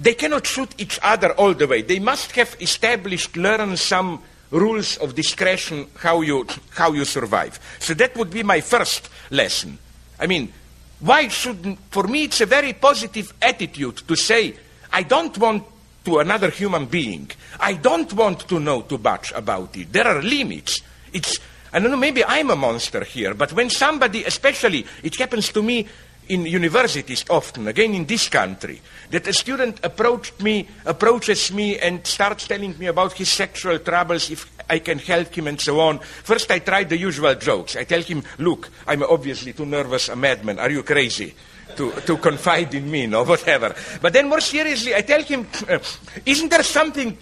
they cannot shoot each other all the way. They must have established, learned some rules of discretion how you, how you survive. So that would be my first lesson. I mean, why should, for me, it's a very positive attitude to say, I don't want to another human being. I don't want to know too much about it. There are limits. It's, I don't know, maybe I'm a monster here, but when somebody, especially, it happens to me in universities often, again in this country, that a student approached me, approaches me and starts telling me about his sexual troubles, if I can help him and so on. First I try the usual jokes. I tell him, look, I'm obviously too nervous a madman. Are you crazy? To, to confide in me, no, whatever. But then more seriously, I tell him, isn't there something,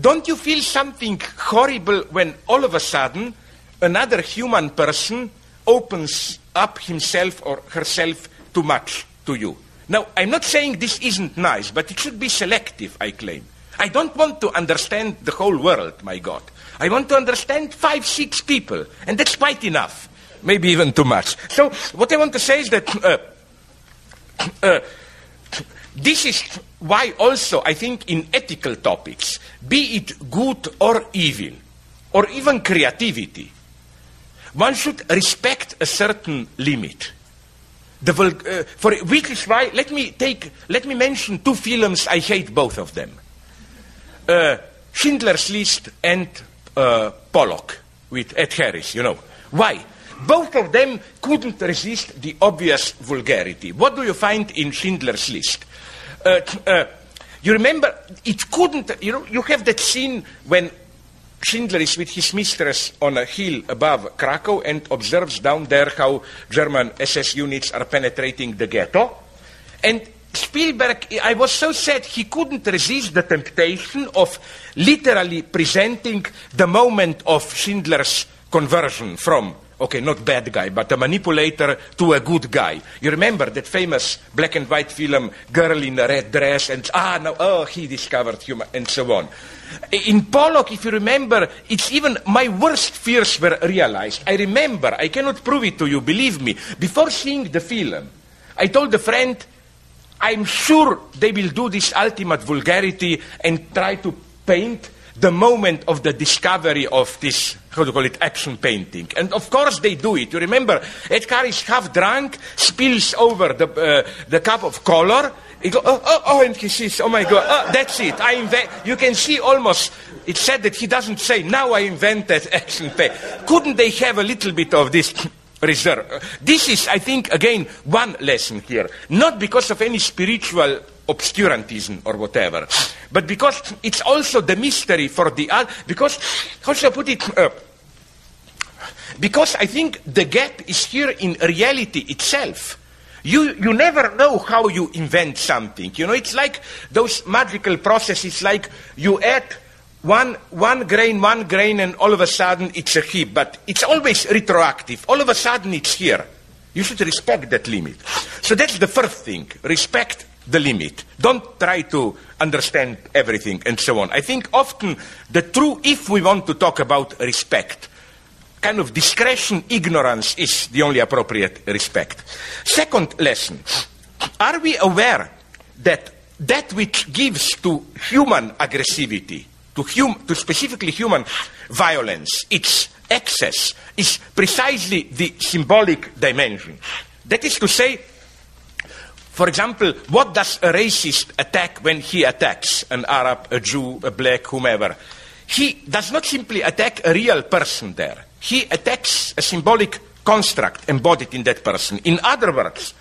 don't you feel something horrible when all of a sudden another human person opens up himself or herself too much to you. Now, I'm not saying this isn't nice, but it should be selective, I claim. I don't want to understand the whole world, my God. I want to understand five, six people, and that's quite enough. Maybe even too much. So, what I want to say is that uh, uh, this is why also I think in ethical topics, be it good or evil, or even creativity, one should respect a certain limit. The, uh, for which is why let me take let me mention two films I hate both of them. Uh, Schindler's List and uh, Pollock with Ed Harris. You know why? Both of them couldn't resist the obvious vulgarity. What do you find in Schindler's List? Uh, uh, you remember it couldn't. You know you have that scene when Schindler is with his mistress on a hill above Krakow and observes down there how German SS units are penetrating the ghetto. And Spielberg, I was so sad he couldn't resist the temptation of literally presenting the moment of Schindler's conversion from okay, not bad guy, but a manipulator to a good guy. You remember that famous black and white film, Girl in a Red Dress, and ah, no, oh, he discovered human, and so on. In Pollock, if you remember, it's even my worst fears were realized. I remember, I cannot prove it to you, believe me. Before seeing the film, I told a friend, I'm sure they will do this ultimate vulgarity and try to paint the moment of the discovery of this, how to call it, action painting. And of course they do it. You remember, Edgar is half drunk, spills over the, uh, the cup of color. He oh, oh, oh, and he says, oh my God, oh, that's it. I invent, you can see almost, it's said that he doesn't say, now I invented action paint. Couldn't they have a little bit of this reserve? This is, I think, again, one lesson here. Not because of any spiritual obscurantism or whatever. But because it's also the mystery for the other, because, how shall I put it? Uh, because I think the gap is here in reality itself. You, you never know how you invent something. You know, it's like those magical processes, like you add one, one grain, one grain, and all of a sudden it's a heap. But it's always retroactive. All of a sudden it's here. You should respect that limit. So that's the first thing. Respect the limit. Don't try to understand everything and so on. I think often the true, if we want to talk about respect, kind of discretion, ignorance is the only appropriate respect. Second lesson, are we aware that that which gives to human aggressivity, to, hum, to specifically human violence, its excess, is precisely the symbolic dimension. That is to say, for example, what does a racist attack when he attacks an Arab, a Jew, a black, whomever? He does not simply attack a real person there. He attacks a symbolic construct embodied in that person. In other words,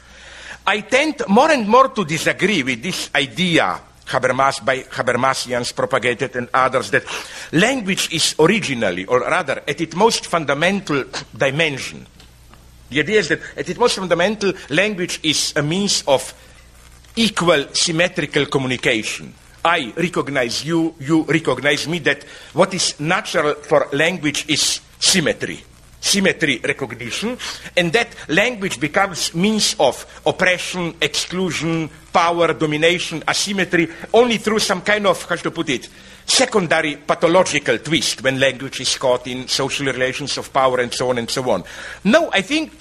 I tend more and more to disagree with this idea Habermas, by Habermasians propagated and others that language is originally, or rather at its most fundamental dimension, the idea is that at its most fundamental, language is a means of equal symmetrical communication. I recognize you, you recognize me, that what is natural for language is symmetry. symmetry recognition, and that language becomes means of oppression, exclusion, power, domination, asymmetry, only through some kind of, how to put it, secondary pathological twist when language is caught in social relations of power and so on and so on. No, I think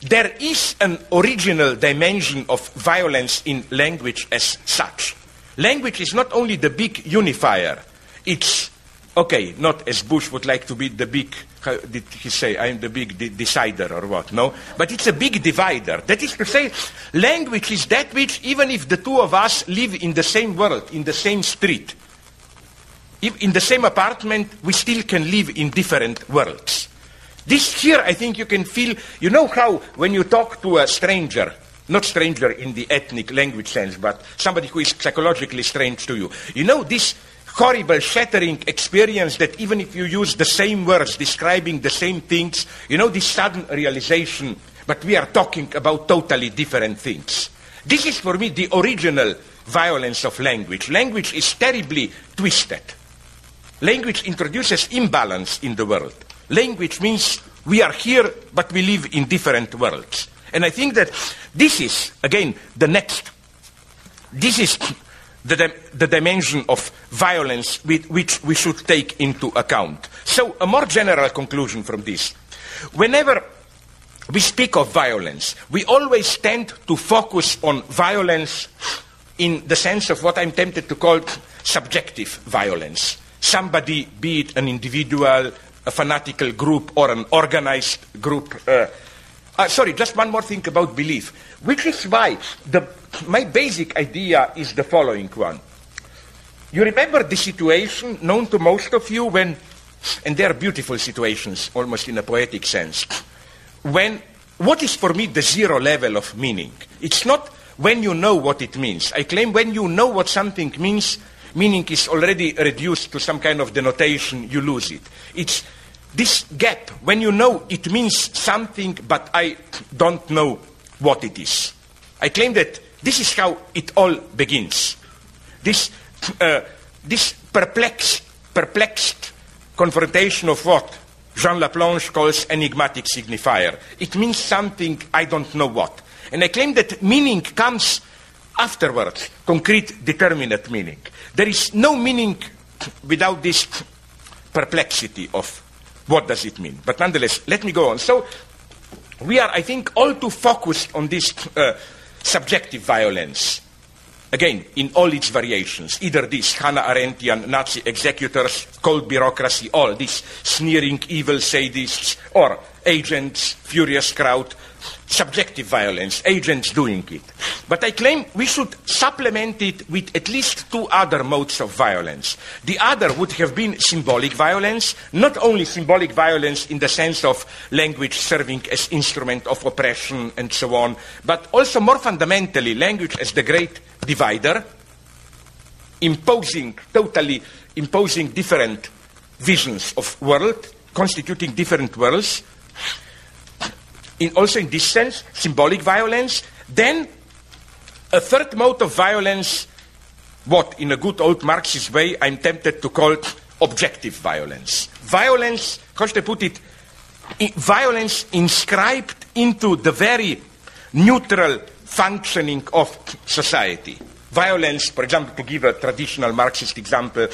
there is an original dimension of violence in language as such. Language is not only the big unifier, it's okay, not as Bush would like to be the big, how did he say, I'm the big de- decider or what, no? But it's a big divider. That is to say, language is that which, even if the two of us live in the same world, in the same street, if in the same apartment, we still can live in different worlds. This here, I think you can feel, you know how when you talk to a stranger, not stranger in the ethnic language sense, but somebody who is psychologically strange to you, you know this horrible, shattering experience that even if you use the same words describing the same things, you know, this sudden realization, but we are talking about totally different things. This is for me the original violence of language. Language is terribly twisted. Language introduces imbalance in the world. Language means we are here, but we live in different worlds. And I think that this is, again, the next. This is the, the dimension of violence with, which we should take into account. So, a more general conclusion from this. Whenever we speak of violence, we always tend to focus on violence in the sense of what I'm tempted to call subjective violence. Somebody, be it an individual, a fanatical group, or an organized group. Uh, uh, sorry, just one more thing about belief, which is why the my basic idea is the following one. You remember the situation known to most of you when, and they are beautiful situations, almost in a poetic sense, when what is for me the zero level of meaning? It's not when you know what it means. I claim when you know what something means, meaning is already reduced to some kind of denotation, you lose it. It's this gap when you know it means something, but I don't know what it is. I claim that this is how it all begins. This, uh, this perplexed, perplexed confrontation of what Jean Laplanche calls enigmatic signifier. It means something I don't know what. And I claim that meaning comes afterwards, concrete, determinate meaning. There is no meaning without this perplexity of what does it mean. But nonetheless, let me go on. So, we are, I think, all too focused on this uh, subjective violence. Again, in all its variations, either these Hannah Arendtian Nazi executors, cold bureaucracy, all these sneering evil sadists, or agents, furious crowd, subjective violence, agents doing it. But I claim we should supplement it with at least two other modes of violence. The other would have been symbolic violence, not only symbolic violence in the sense of language serving as instrument of oppression and so on, but also more fundamentally, language as the great divider, imposing, totally imposing different visions of world, constituting different worlds, in also in this sense, symbolic violence. Then a third mode of violence, what in a good old Marxist way I'm tempted to call objective violence. Violence, how should I put it? violence inscribed into the very neutral functioning of society. Violence, for example, to give a traditional Marxist example,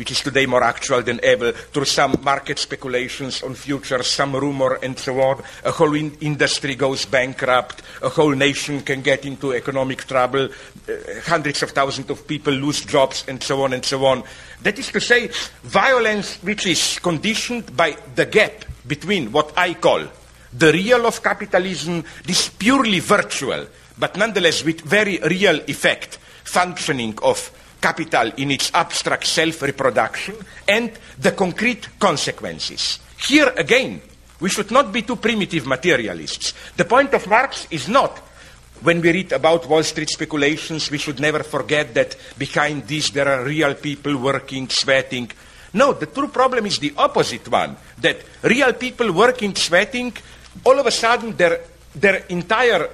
which is today more actual than ever, through some market speculations on futures, some rumor, and so on. A whole in- industry goes bankrupt, a whole nation can get into economic trouble, uh, hundreds of thousands of people lose jobs, and so on and so on. That is to say, violence which is conditioned by the gap between what I call the real of capitalism, this purely virtual, but nonetheless with very real effect, functioning of capital in its abstract self reproduction and the concrete consequences. Here again, we should not be too primitive materialists. The point of Marx is not when we read about Wall Street speculations, we should never forget that behind this there are real people working, sweating. No, the true problem is the opposite one that real people working, sweating, all of a sudden their, their entire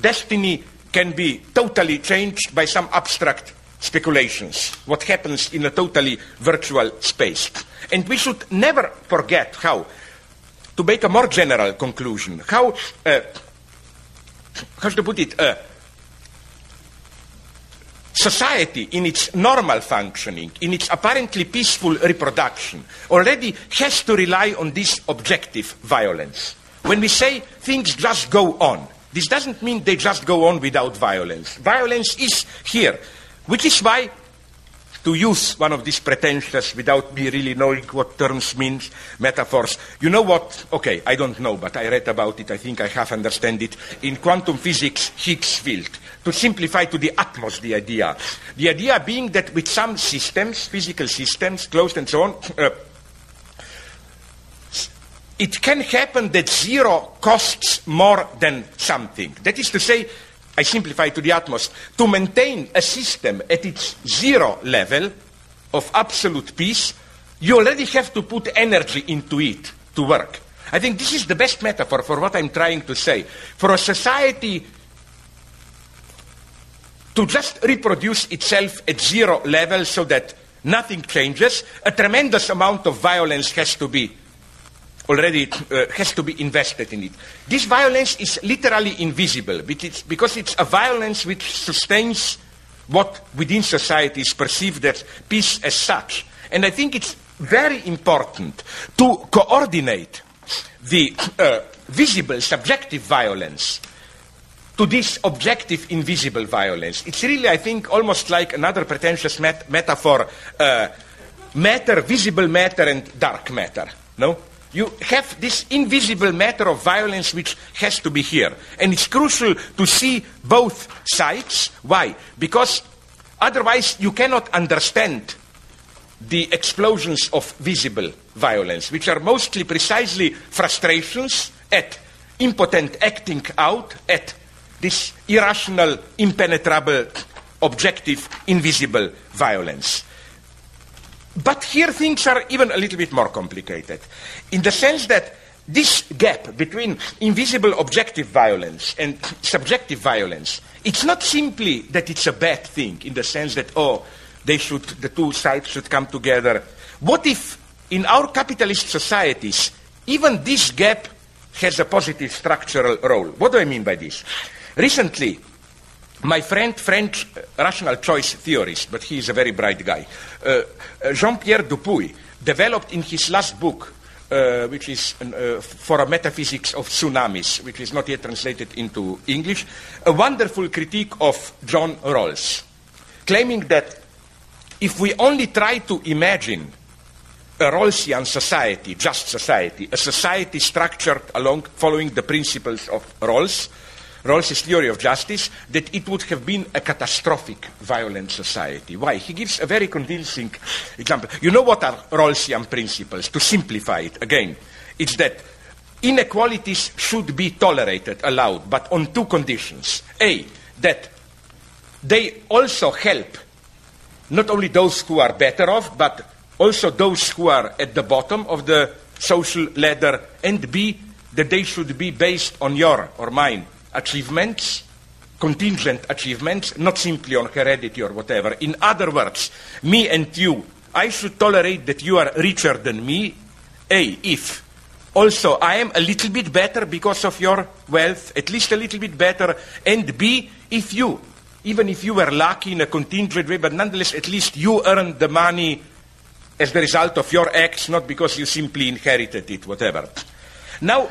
destiny can be totally changed by some abstract speculations, what happens in a totally virtual space. And we should never forget how to make a more general conclusion, how, uh, how to put it, uh, society in its normal functioning, in its apparently peaceful reproduction, already has to rely on this objective violence. When we say things just go on, this doesn't mean they just go on without violence. Violence is here, which is why to use one of these pretentious, without me really knowing what terms means, metaphors. You know what? Okay, I don't know, but I read about it. I think I have understand it. In quantum physics, Higgs field. To simplify to the utmost the idea. The idea being that with some systems, physical systems, closed and so on, uh, it can happen that zero costs more than something. That is to say, I simplify to the utmost, to maintain a system at its zero level of absolute peace, you already have to put energy into it to work. I think this is the best metaphor for what I'm trying to say. For a society to just reproduce itself at zero level so that nothing changes, a tremendous amount of violence has to be already uh, has to be invested in it. This violence is literally invisible because it's a violence which sustains what within society is perceived as peace as such. And I think it's very important to coordinate the uh, visible subjective violence to this objective invisible violence. It's really, I think, almost like another pretentious met- metaphor uh, matter, visible matter, and dark matter. No? You have this invisible matter of violence which has to be here. And it's crucial to see both sides. Why? Because otherwise you cannot understand the explosions of visible violence, which are mostly precisely frustrations at impotent acting out, at this irrational, impenetrable, objective, invisible violence. But here things are even a little bit more complicated, in the sense that this gap between invisible objective violence and subjective violence, it's not simply that it's a bad thing in the sense that, oh, they should, the two sides should come together. What if in our capitalist societies, even this gap has a positive structural role? What do I mean by this? Recently, my friend, French uh, rational choice theorist, but he is a very bright guy, uh, uh, Jean-Pierre Dupuy, developed in his last book, uh, which is uh, for a metaphysics of tsunamis, which is not yet translated into English, a wonderful critique of John Rawls, claiming that if we only try to imagine a Rawlsian society, just society, a society structured along following the principles of Rawls, Rawls's theory of justice, that it would have been a catastrophic, violent society. Why? He gives a very convincing example. You know what are Rawlsian principles? To simplify it again, it's that inequalities should be tolerated, allowed, but on two conditions. A, that they also help not only those who are better off, but also those who are at the bottom of the social ladder, and B, that they should be based on your or mine achievements, contingent achievements, not simply on heredity or whatever. In other words, me and you, I should tolerate that you are richer than me, A, if also I am a little bit better because of your wealth, at least a little bit better, and B, if you, even if you were lucky in a contingent way, but nonetheless at least you earned the money as the result of your acts, not because you simply inherited it, whatever. Now,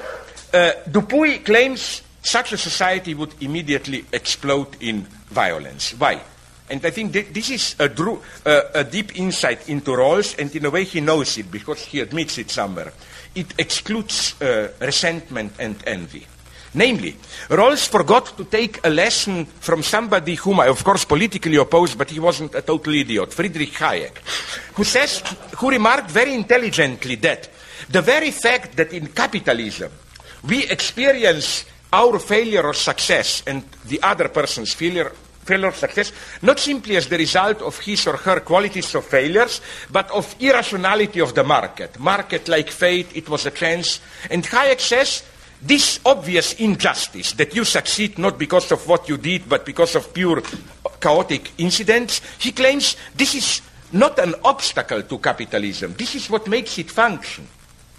uh, Dupuy claims such a society would immediately explode in violence. Why? And I think this is a, drew, uh, a, deep insight into Rawls, and in a way he knows it because he admits it somewhere. It excludes uh, resentment and envy. Namely, Rawls forgot to take a lesson from somebody whom I, of course, politically oppose, but he wasn't a total idiot, Friedrich Hayek, who says, who remarked very intelligently that the very fact that in capitalism we experience our failure or success and the other person's failure, failure or success, not simply as the result of his or her qualities or failures, but of irrationality of the market. Market like fate, it was a chance. And Hayek says, this obvious injustice that you succeed not because of what you did, but because of pure chaotic incidents, he claims this is not an obstacle to capitalism. This is what makes it function.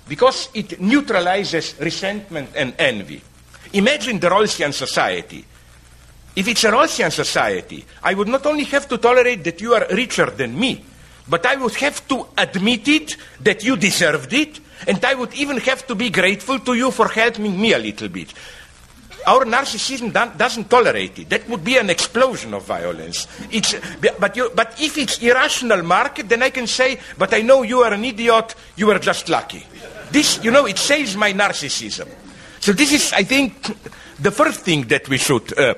because it neutralizes resentment and envy. Imagine the Rawlsian society. If it's a Rawlsian society, I would not only have to tolerate that you are richer than me, but I would have to admit it that you deserved it, and I would even have to be grateful to you for helping me a little bit. Our narcissism doesn't tolerate it. That would be an explosion of violence. It's, but, you, but if it's irrational market, then I can say, but I know you are an idiot, you are just lucky. This, you know, it saves my narcissism. So this is, I think, the first thing that we should, uh,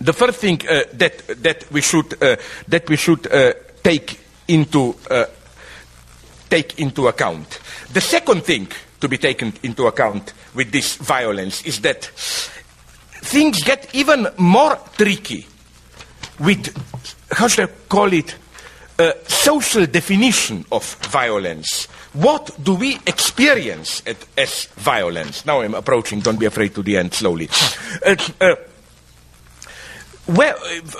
the first thing uh, that that we should uh, that we should uh, take into uh, take into account. The second thing to be taken into account with this violence is that things get even more tricky with, how should I call it, a social definition of violence. What do we experience at, as violence? Now I'm approaching, don't be afraid to the end slowly. Uh, uh, well,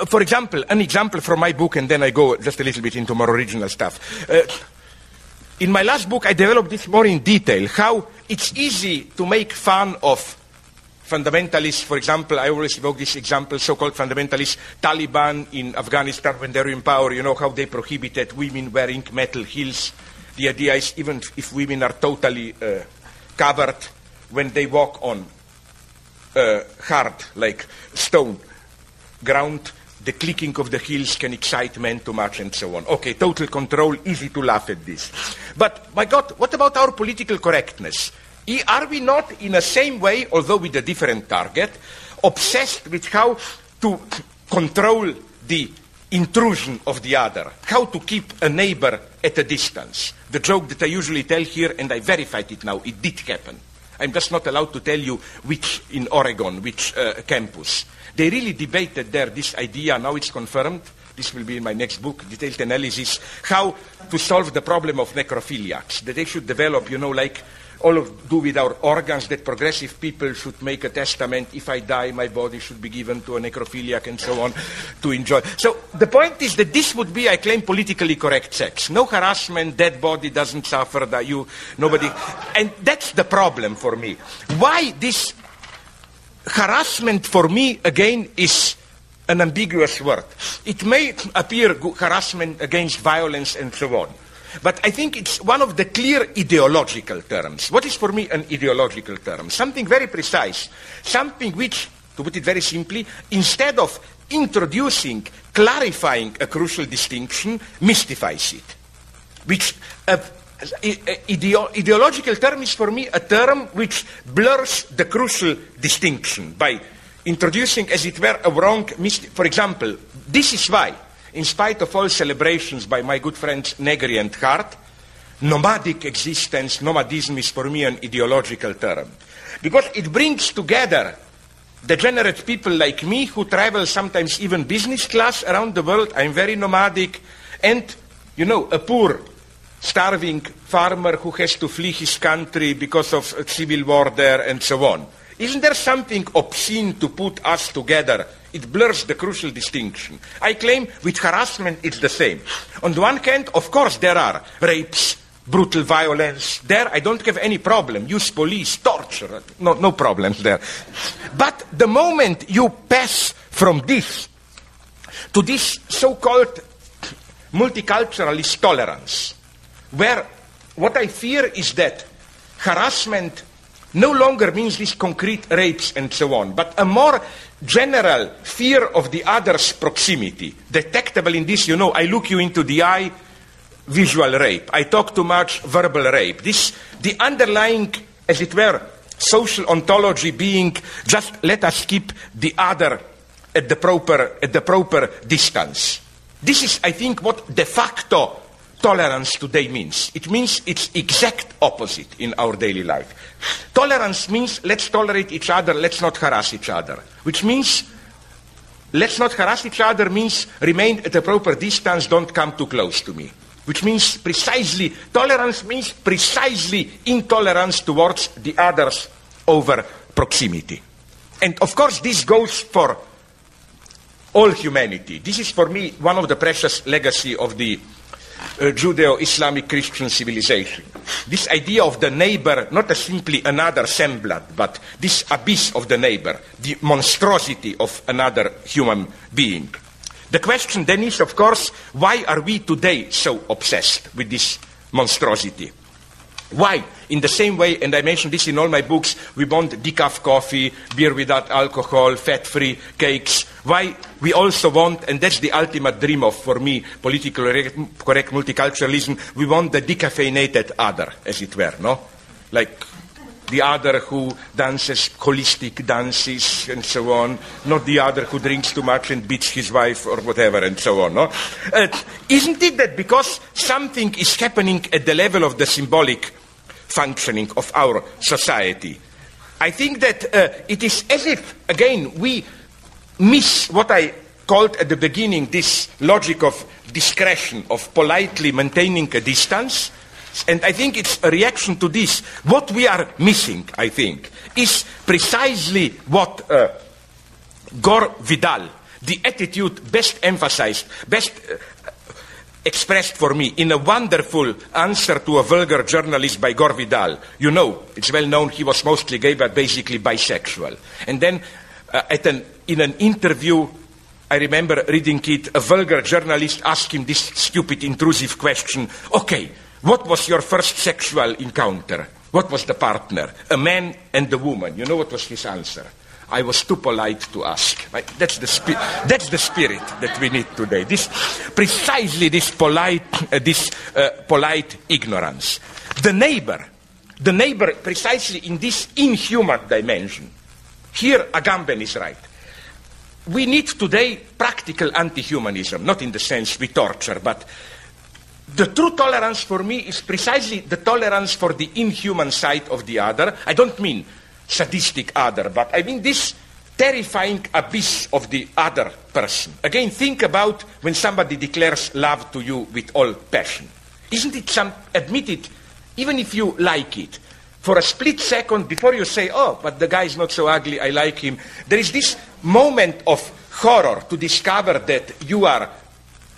for example, an example from my book, and then I go just a little bit into more original stuff. Uh, in my last book, I developed this more in detail how it's easy to make fun of fundamentalists. For example, I always evoke this example so called fundamentalists, Taliban in Afghanistan when they were in power, you know how they prohibited women wearing metal heels. The idea is even if women are totally uh, covered when they walk on uh, hard, like stone ground, the clicking of the heels can excite men too much and so on. Okay, total control, easy to laugh at this. But, my God, what about our political correctness? Are we not, in the same way, although with a different target, obsessed with how to control the intrusion of the other, how to keep a neighbor at a distance? The joke that I usually tell here, and I verified it now, it did happen. I'm just not allowed to tell you which in Oregon, which uh, campus. They really debated there this idea, now it's confirmed. This will be in my next book, detailed analysis, how to solve the problem of necrophiliacs. That they should develop, you know, like all of do with our organs, that progressive people should make a testament. If I die, my body should be given to a necrophiliac and so on to enjoy. So the point is that this would be, I claim, politically correct sex. No harassment, dead body doesn't suffer, that you, nobody. And that's the problem for me. Why this harassment for me, again, is an ambiguous word. It may appear harassment against violence and so on. But I think it's one of the clear ideological terms. What is for me an ideological term? Something very precise. Something which, to put it very simply, instead of introducing, clarifying a crucial distinction, mystifies it. Which uh, Ideo- ideological term is for me a term which blurs the crucial distinction by introducing, as it were, a wrong. Myst- for example, this is why, in spite of all celebrations by my good friends Negri and Hardt, nomadic existence, nomadism is for me an ideological term. Because it brings together degenerate people like me who travel sometimes even business class around the world. I'm very nomadic. And, you know, a poor starving farmer who has to flee his country because of civil war there and so on. Isn't there something obscene to put us together? It blurs the crucial distinction. I claim with harassment it's the same. On the one hand, of course, there are rapes, brutal violence. There, I don't have any problem. Use police, torture, no, no problems there. But the moment you pass from this to this so called multiculturalist tolerance, where what I fear is that harassment no longer means these concrete rapes and so on, but a more general fear of the other's proximity, detectable in this, you know, I look you into the eye, visual rape. I talk too much, verbal rape. This, the underlying, as it were, social ontology being just let us keep the other at the proper, at the proper distance. This is, I think, what de facto tolerance today means. It means its exact opposite in our daily life. Tolerance means let's tolerate each other, let's not harass each other. Which means let's not harass each other means remain at a proper distance, don't come too close to me. Which means precisely, tolerance means precisely intolerance towards the others over proximity. And of course, this goes for all humanity. This is for me one of the precious legacy of the uh, Judeo Islamic Christian civilization. This idea of the neighbor, not simply another semblance, but this abyss of the neighbor, the monstrosity of another human being. The question then is, of course, why are we today so obsessed with this monstrosity? Why? In the same way, and I mentioned this in all my books, we want decaf coffee, beer without alcohol, fat-free cakes. Why? We also want, and that's the ultimate dream of, for me, politically correct multiculturalism, we want the decaffeinated other, as it were, no? Like the other who dances holistic dances and so on, not the other who drinks too much and beats his wife or whatever and so on. No? Uh, isn't it that because something is happening at the level of the symbolic functioning of our society, I think that uh, it is as if, again, we miss what I called at the beginning this logic of discretion, of politely maintaining a distance and I think it's a reaction to this. What we are missing, I think, is precisely what uh, Gore Vidal, the attitude best emphasized, best uh, expressed for me in a wonderful answer to a vulgar journalist by Gore Vidal. You know, it's well known he was mostly gay but basically bisexual. And then uh, an, in an interview, I remember reading it, a vulgar journalist asked him this stupid, intrusive question. Okay, what was your first sexual encounter? What was the partner? A man and a woman. You know what was his answer? I was too polite to ask. That's, the spi- that's the spirit that we need today. This, precisely this polite, uh, this uh, polite ignorance. The neighbor, the neighbor precisely in this inhuman dimension. Here Agamben is right. We need today practical anti-humanism, not in the sense we torture, but the true tolerance for me is precisely the tolerance for the inhuman side of the other. I don't mean sadistic other, but I mean this terrifying abyss of the other person. Again, think about when somebody declares love to you with all passion. Isn't it some, admit it, even if you like it, for a split second before you say, oh, but the guy is not so ugly, I like him, there is this moment of horror to discover that you are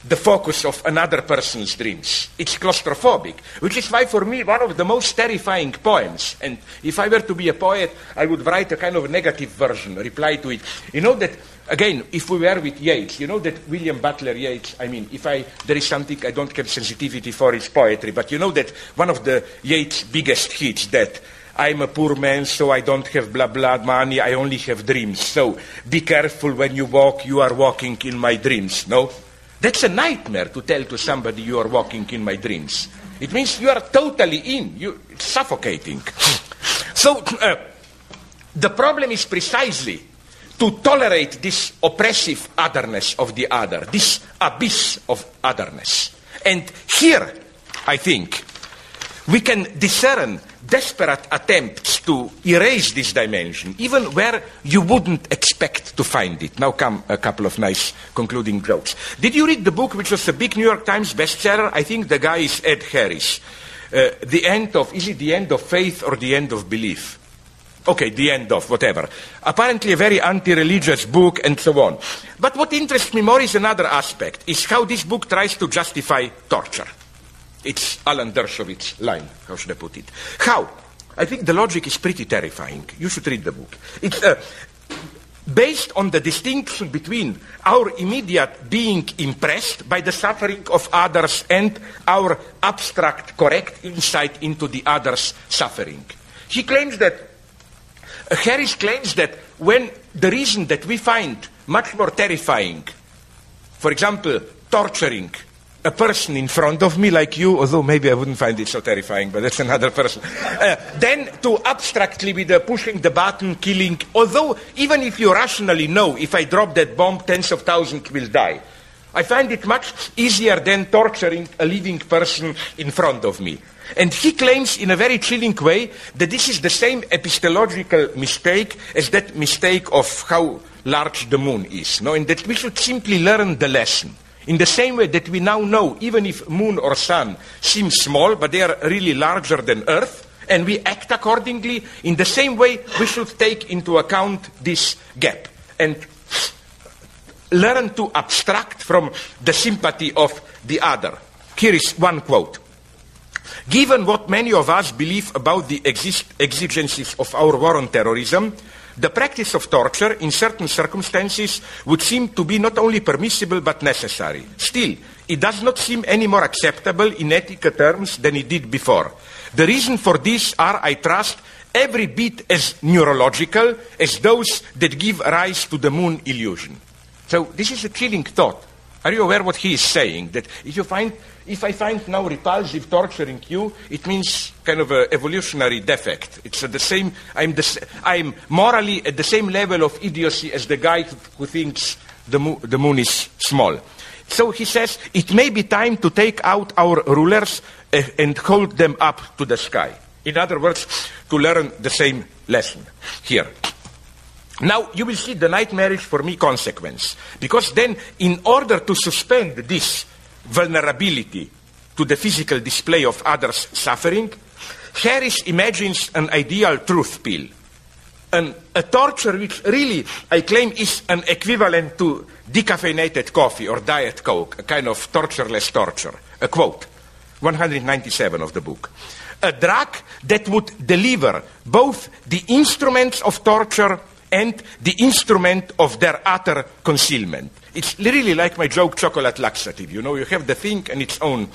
the focus of another person's dreams. It's claustrophobic, which is why, for me, one of the most terrifying poems. And if I were to be a poet, I would write a kind of negative version, reply to it. You know that, again, if we were with Yeats, you know that William Butler Yeats, I mean, if I, there is something I don't have sensitivity for his poetry, but you know that one of the Yeats' biggest hits that I'm a poor man, so I don't have blah blah money, I only have dreams. So be careful when you walk, you are walking in my dreams, no? That's a nightmare to tell to somebody you are walking in my dreams. It means you are totally in. You, suffocating. so uh, the problem is precisely to tolerate this oppressive otherness of the other, this abyss of otherness. And here, I think, we can discern desperate attempts to erase this dimension, even where you wouldn't expect to find it. Now come a couple of nice concluding jokes. Did you read the book which was a big New York Times bestseller? I think the guy is Ed Harris. Uh, the end of, is it the end of faith or the end of belief? Okay, the end of, whatever. Apparently a very anti-religious book and so on. But what interests me more is another aspect, is how this book tries to justify torture. It's Alan Dershowitz line, how should I put it? How? I think the logic is pretty terrifying. You should read the book. It's uh, based on the distinction between our immediate being impressed by the suffering of others and our abstract, correct insight into the other's suffering. He claims that, uh, Harris claims that when the reason that we find much more terrifying, for example, torturing a person in front of me like you, although maybe I wouldn't find it so terrifying, but that's another person. Uh, then to abstractly with the pushing the button, killing, although even if you rationally know if I drop that bomb, tens of thousands will die. I find it much easier than torturing a living person in front of me. And he claims in a very chilling way that this is the same epistemological mistake as that mistake of how large the moon is, no? and that we should simply learn the lesson. In the same way that we now know, even if moon or sun seem small, but they are really larger than Earth, and we act accordingly, in the same way we should take into account this gap and learn to abstract from the sympathy of the other. here is one quote. Given what many of us believe about the exigencies of our war on terrorism, the practice of torture in certain circumstances would seem to be not only permissible but necessary. Still, it does not seem any more acceptable in ethical terms than it did before. The reason for this are, I trust, every bit as neurological as those that give rise to the moon illusion. So this is a chilling thought. Are you aware what he is saying? That if you find, if I find now repulsive torture in you, it means kind of an evolutionary defect. It's the same, I'm, the, I'm morally at the same level of idiocy as the guy who, thinks the, mo- the moon is small. So he says, it may be time to take out our rulers uh, and hold them up to the sky. In other words, to learn the same lesson here. Now, you will see the nightmarish for me consequence. Because then, in order to suspend this vulnerability to the physical display of others' suffering, Harris imagines an ideal truth pill. An, a torture which really, I claim, is an equivalent to decaffeinated coffee or diet coke, a kind of tortureless torture. A quote, 197 of the book. A drug that would deliver both the instruments of torture and the instrument of their utter concealment. It's really like my joke chocolate laxative. You know, you have the thing and its own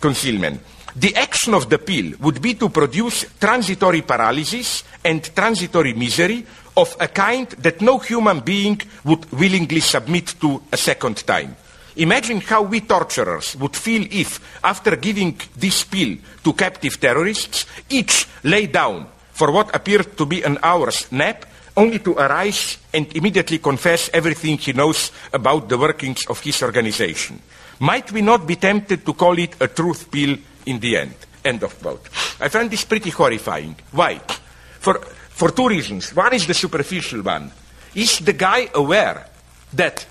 concealment. The action of the pill would be to produce transitory paralysis and transitory misery of a kind that no human being would willingly submit to a second time. Imagine how we torturers would feel if, after giving this pill to captive terrorists, each lay down for what appeared to be an hour's nap only to arise and immediately confess everything he knows about the workings of his organization. Might we not be tempted to call it a truth pill in the end? End of quote. I find this pretty horrifying. Why? For, for two reasons. One is the superficial one. Is the guy aware that,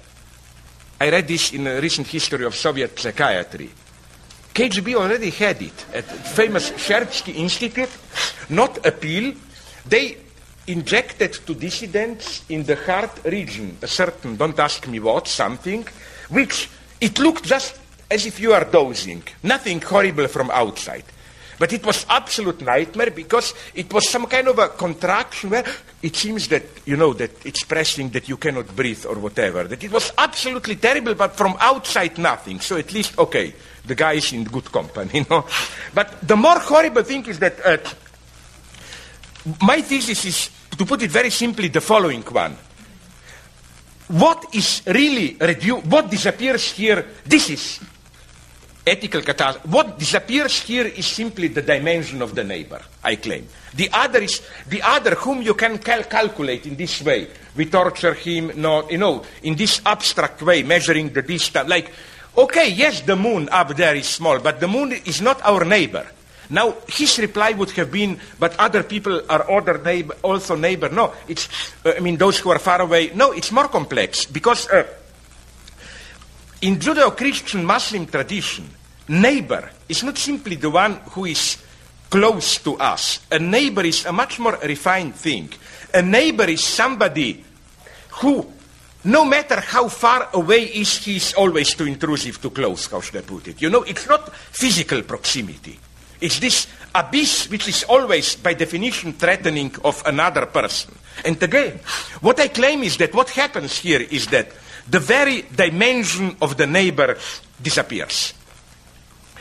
I read this in a recent history of Soviet psychiatry, KGB already had it at the famous Serbsky Institute, not a pill. They injected to dissidents in the heart region a certain, don't ask me what, something, which it looked just as if you are dozing, nothing horrible from outside. But it was absolute nightmare because it was some kind of a contraction where it seems that, you know, that it's pressing that you cannot breathe or whatever. That it was absolutely terrible, but from outside nothing. So at least, okay, the guy is in good company, you know. But the more horrible thing is that uh, my thesis is to put it very simply, the following one. What is really reduced, what disappears here, this is ethical catastrophe. What disappears here is simply the dimension of the neighbor, I claim. The other is, the other whom you can cal- calculate in this way. We torture him, no, you know, in this abstract way, measuring the distance. Like, okay, yes, the moon up there is small, but the moon is not our neighbor. Now, his reply would have been, but other people are other neighbor, also neighbor. No, it's, uh, I mean, those who are far away. No, it's more complex because uh, in Judeo-Christian Muslim tradition, neighbor is not simply the one who is close to us. A neighbor is a much more refined thing. A neighbor is somebody who, no matter how far away is, he is always too intrusive, too close, how should I put it? You know, it's not physical proximity. It's this abyss which is always, by definition, threatening of another person. And again, what I claim is that what happens here is that the very dimension of the neighbor disappears.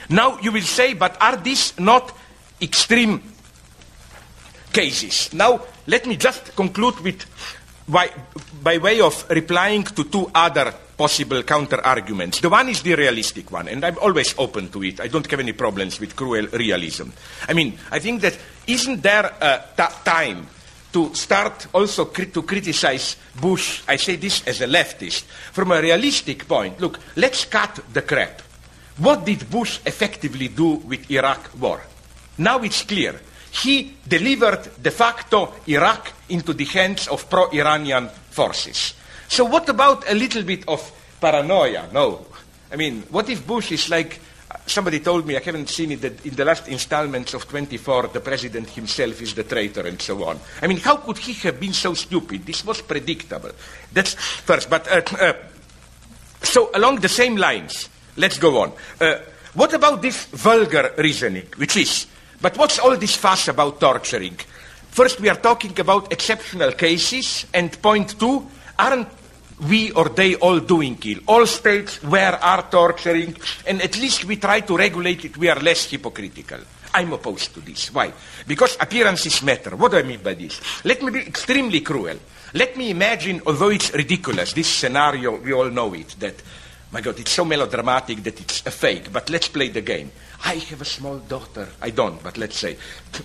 Now you will say, but are these not extreme cases? Now let me just conclude with, by, by way of replying to two other possible counter arguments. The one is the realistic one, and I'm always open to it. I don't have any problems with cruel realism. I mean, I think that isn't there a t- time to start also cri- to criticize Bush? I say this as a leftist from a realistic point. Look, let's cut the crap. What did Bush effectively do with Iraq war? Now it's clear. He delivered de facto Iraq into the hands of pro-Iranian forces. So what about a little bit of paranoia? No. I mean, what if Bush is like, somebody told me, I haven't seen it, that in the last installments of 24, the president himself is the traitor and so on. I mean, how could he have been so stupid? This was predictable. That's first. But uh, uh, so along the same lines, let's go on. Uh, what about this vulgar reasoning, which is, but what's all this fuss about torturing? First, we are talking about exceptional cases, and point two, aren't we or they all doing it? All states where are torturing, and at least we try to regulate it, we are less hypocritical. I'm opposed to this. Why? Because appearances matter. What do I mean by this? Let me be extremely cruel. Let me imagine, although it's ridiculous, this scenario, we all know it, that, my God, it's so melodramatic that it's a fake, but let's play the game. I have a small daughter, I don't, but let's say,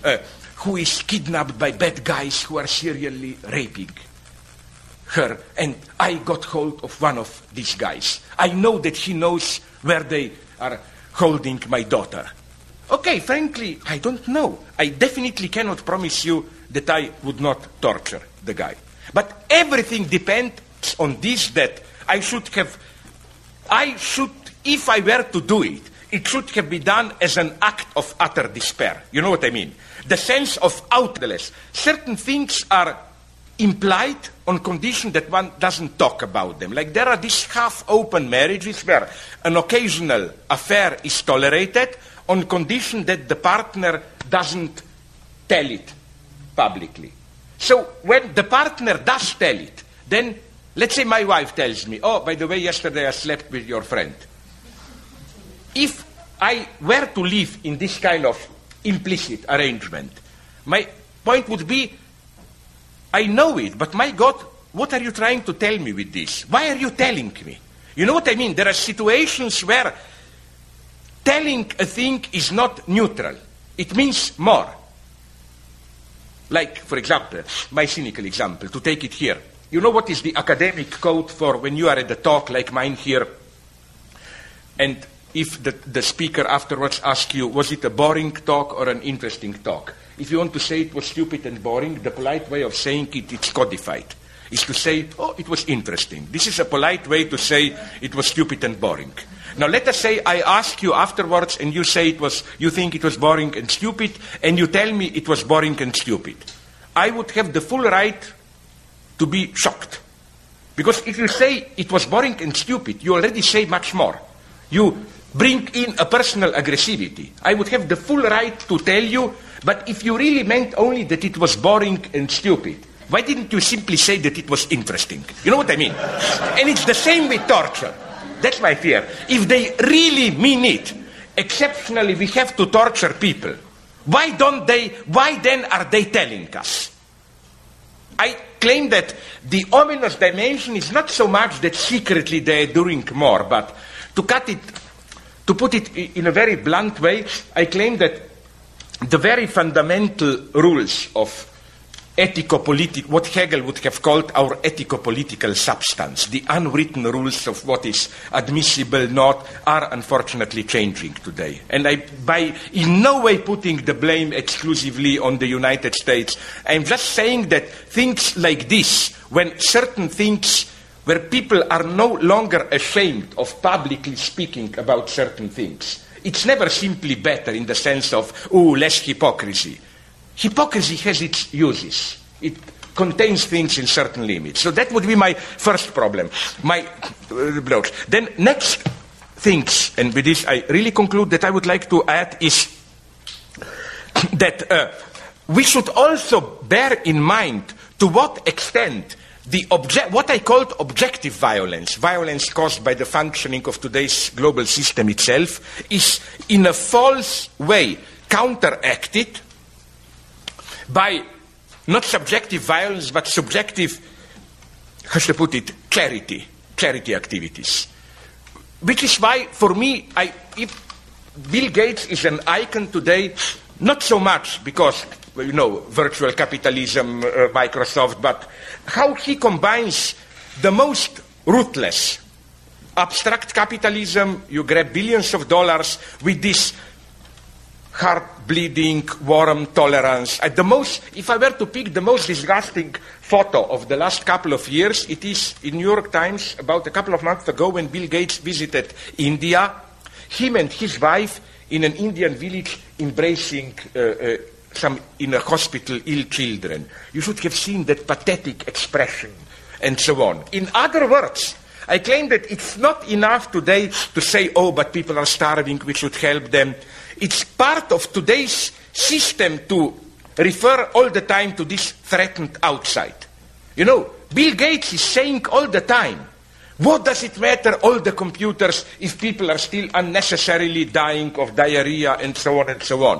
uh, who is kidnapped by bad guys who are serially raping her, and I got hold of one of these guys. I know that he knows where they are holding my daughter. Okay, frankly, I don't know. I definitely cannot promise you that I would not torture the guy. But everything depends on this that I should have, I should, if I were to do it, it should have been done as an act of utter despair. You know what I mean? The sense of outless. Certain things are implied on condition that one doesn't talk about them. Like there are these half open marriages where an occasional affair is tolerated on condition that the partner doesn't tell it publicly. So when the partner does tell it, then let's say my wife tells me, oh, by the way, yesterday I slept with your friend. If I were to live in this kind of implicit arrangement, my point would be, I know it, but my God, what are you trying to tell me with this? Why are you telling me? You know what I mean? There are situations where telling a thing is not neutral. It means more. Like, for example, my cynical example, to take it here. You know what is the academic code for when you are at a talk like mine here, and if the, the speaker afterwards asks you, was it a boring talk or an interesting talk? If you want to say it was stupid and boring, the polite way of saying it, it's codified, is to say, oh, it was interesting. This is a polite way to say it was stupid and boring. Now let us say I ask you afterwards and you say it was, you think it was boring and stupid, and you tell me it was boring and stupid. I would have the full right to be shocked. Because if you say it was boring and stupid, you already say much more. You bring in a personal aggressivity. I would have the full right to tell you, but if you really meant only that it was boring and stupid, why didn't you simply say that it was interesting? You know what I mean? and it's the same with torture. That's my fear. If they really mean it, exceptionally we have to torture people. Why don't they, why then are they telling us? I claim that the ominous dimension is not so much that secretly they are doing more, but to cut it, to put it in a very blunt way, I claim that the very fundamental rules of ethico-political, what Hegel would have called our ethico-political substance, the unwritten rules of what is admissible, not, are unfortunately changing today. And I, by in no way putting the blame exclusively on the United States, I'm just saying that things like this, when certain things, where people are no longer ashamed of publicly speaking about certain things, it's never simply better in the sense of, oh, less hypocrisy hypocrisy has its uses. It contains things in certain limits. So that would be my first problem, my uh, blocks. Then next things, and with this I really conclude that I would like to add is that uh, we should also bear in mind to what extent the obje- what I called objective violence, violence caused by the functioning of today's global system itself, is in a false way counteracted by not subjective violence, but subjective, how should I put it, charity, charity activities. Which is why, for me, I, if Bill Gates is an icon today, not so much because, you know, virtual capitalism, uh, Microsoft, but how he combines the most ruthless abstract capitalism, you grab billions of dollars with this heart bleeding, warm tolerance. At the most, if I were to pick the most disgusting photo of the last couple of years, it is in New York Times about a couple of months ago when Bill Gates visited India. Him and his wife in an Indian village embracing uh, uh, some in a hospital ill children. You should have seen that pathetic expression and so on. In other words, I claim that it's not enough today to say, oh, but people are starving, we should help them. It's part of today's system to refer all the time to this threatened outside. You know, Bill Gates is saying all the time, what does it matter, all the computers, if people are still unnecessarily dying of diarrhea and so on and so on?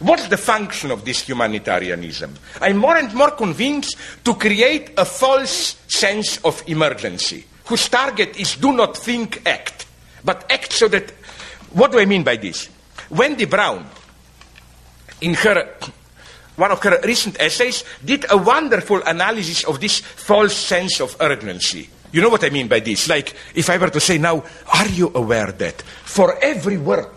What's the function of this humanitarianism? I'm more and more convinced to create a false sense of emergency, whose target is do not think, act, but act so that. What do I mean by this? Wendy Brown, in her one of her recent essays, did a wonderful analysis of this false sense of urgency. You know what I mean by this? Like, if I were to say now, are you aware that for every word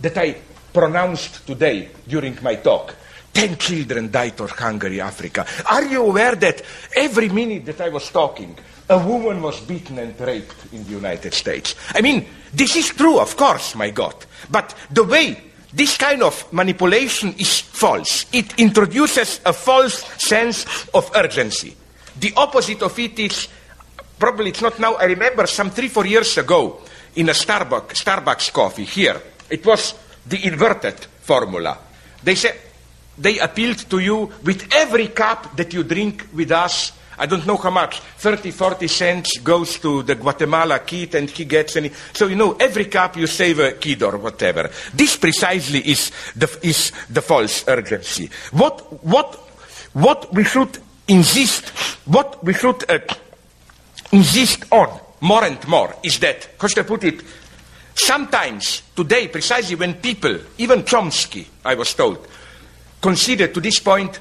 that I pronounced today during my talk, 10 children died of Hungary, Africa. Are you aware that every minute that I was talking, a woman was beaten and raped in the United States? I mean, this is true, of course, my God. But the way this kind of manipulation is false. It introduces a false sense of urgency. The opposite of it is probably it's not now. I remember some three, four years ago in a Starbucks, Starbucks coffee here. It was the inverted formula. They said they appealed to you with every cup that you drink with us. I don't know how much, 30, 40 cents goes to the Guatemala kid and he gets any. So, you know, every cup you save a kid or whatever. This precisely is the, is the false urgency. What, what, what we should insist, what we should uh, insist on more and more is that, how should I put it? Sometimes, today, precisely when people, even Chomsky, I was told, consider to this point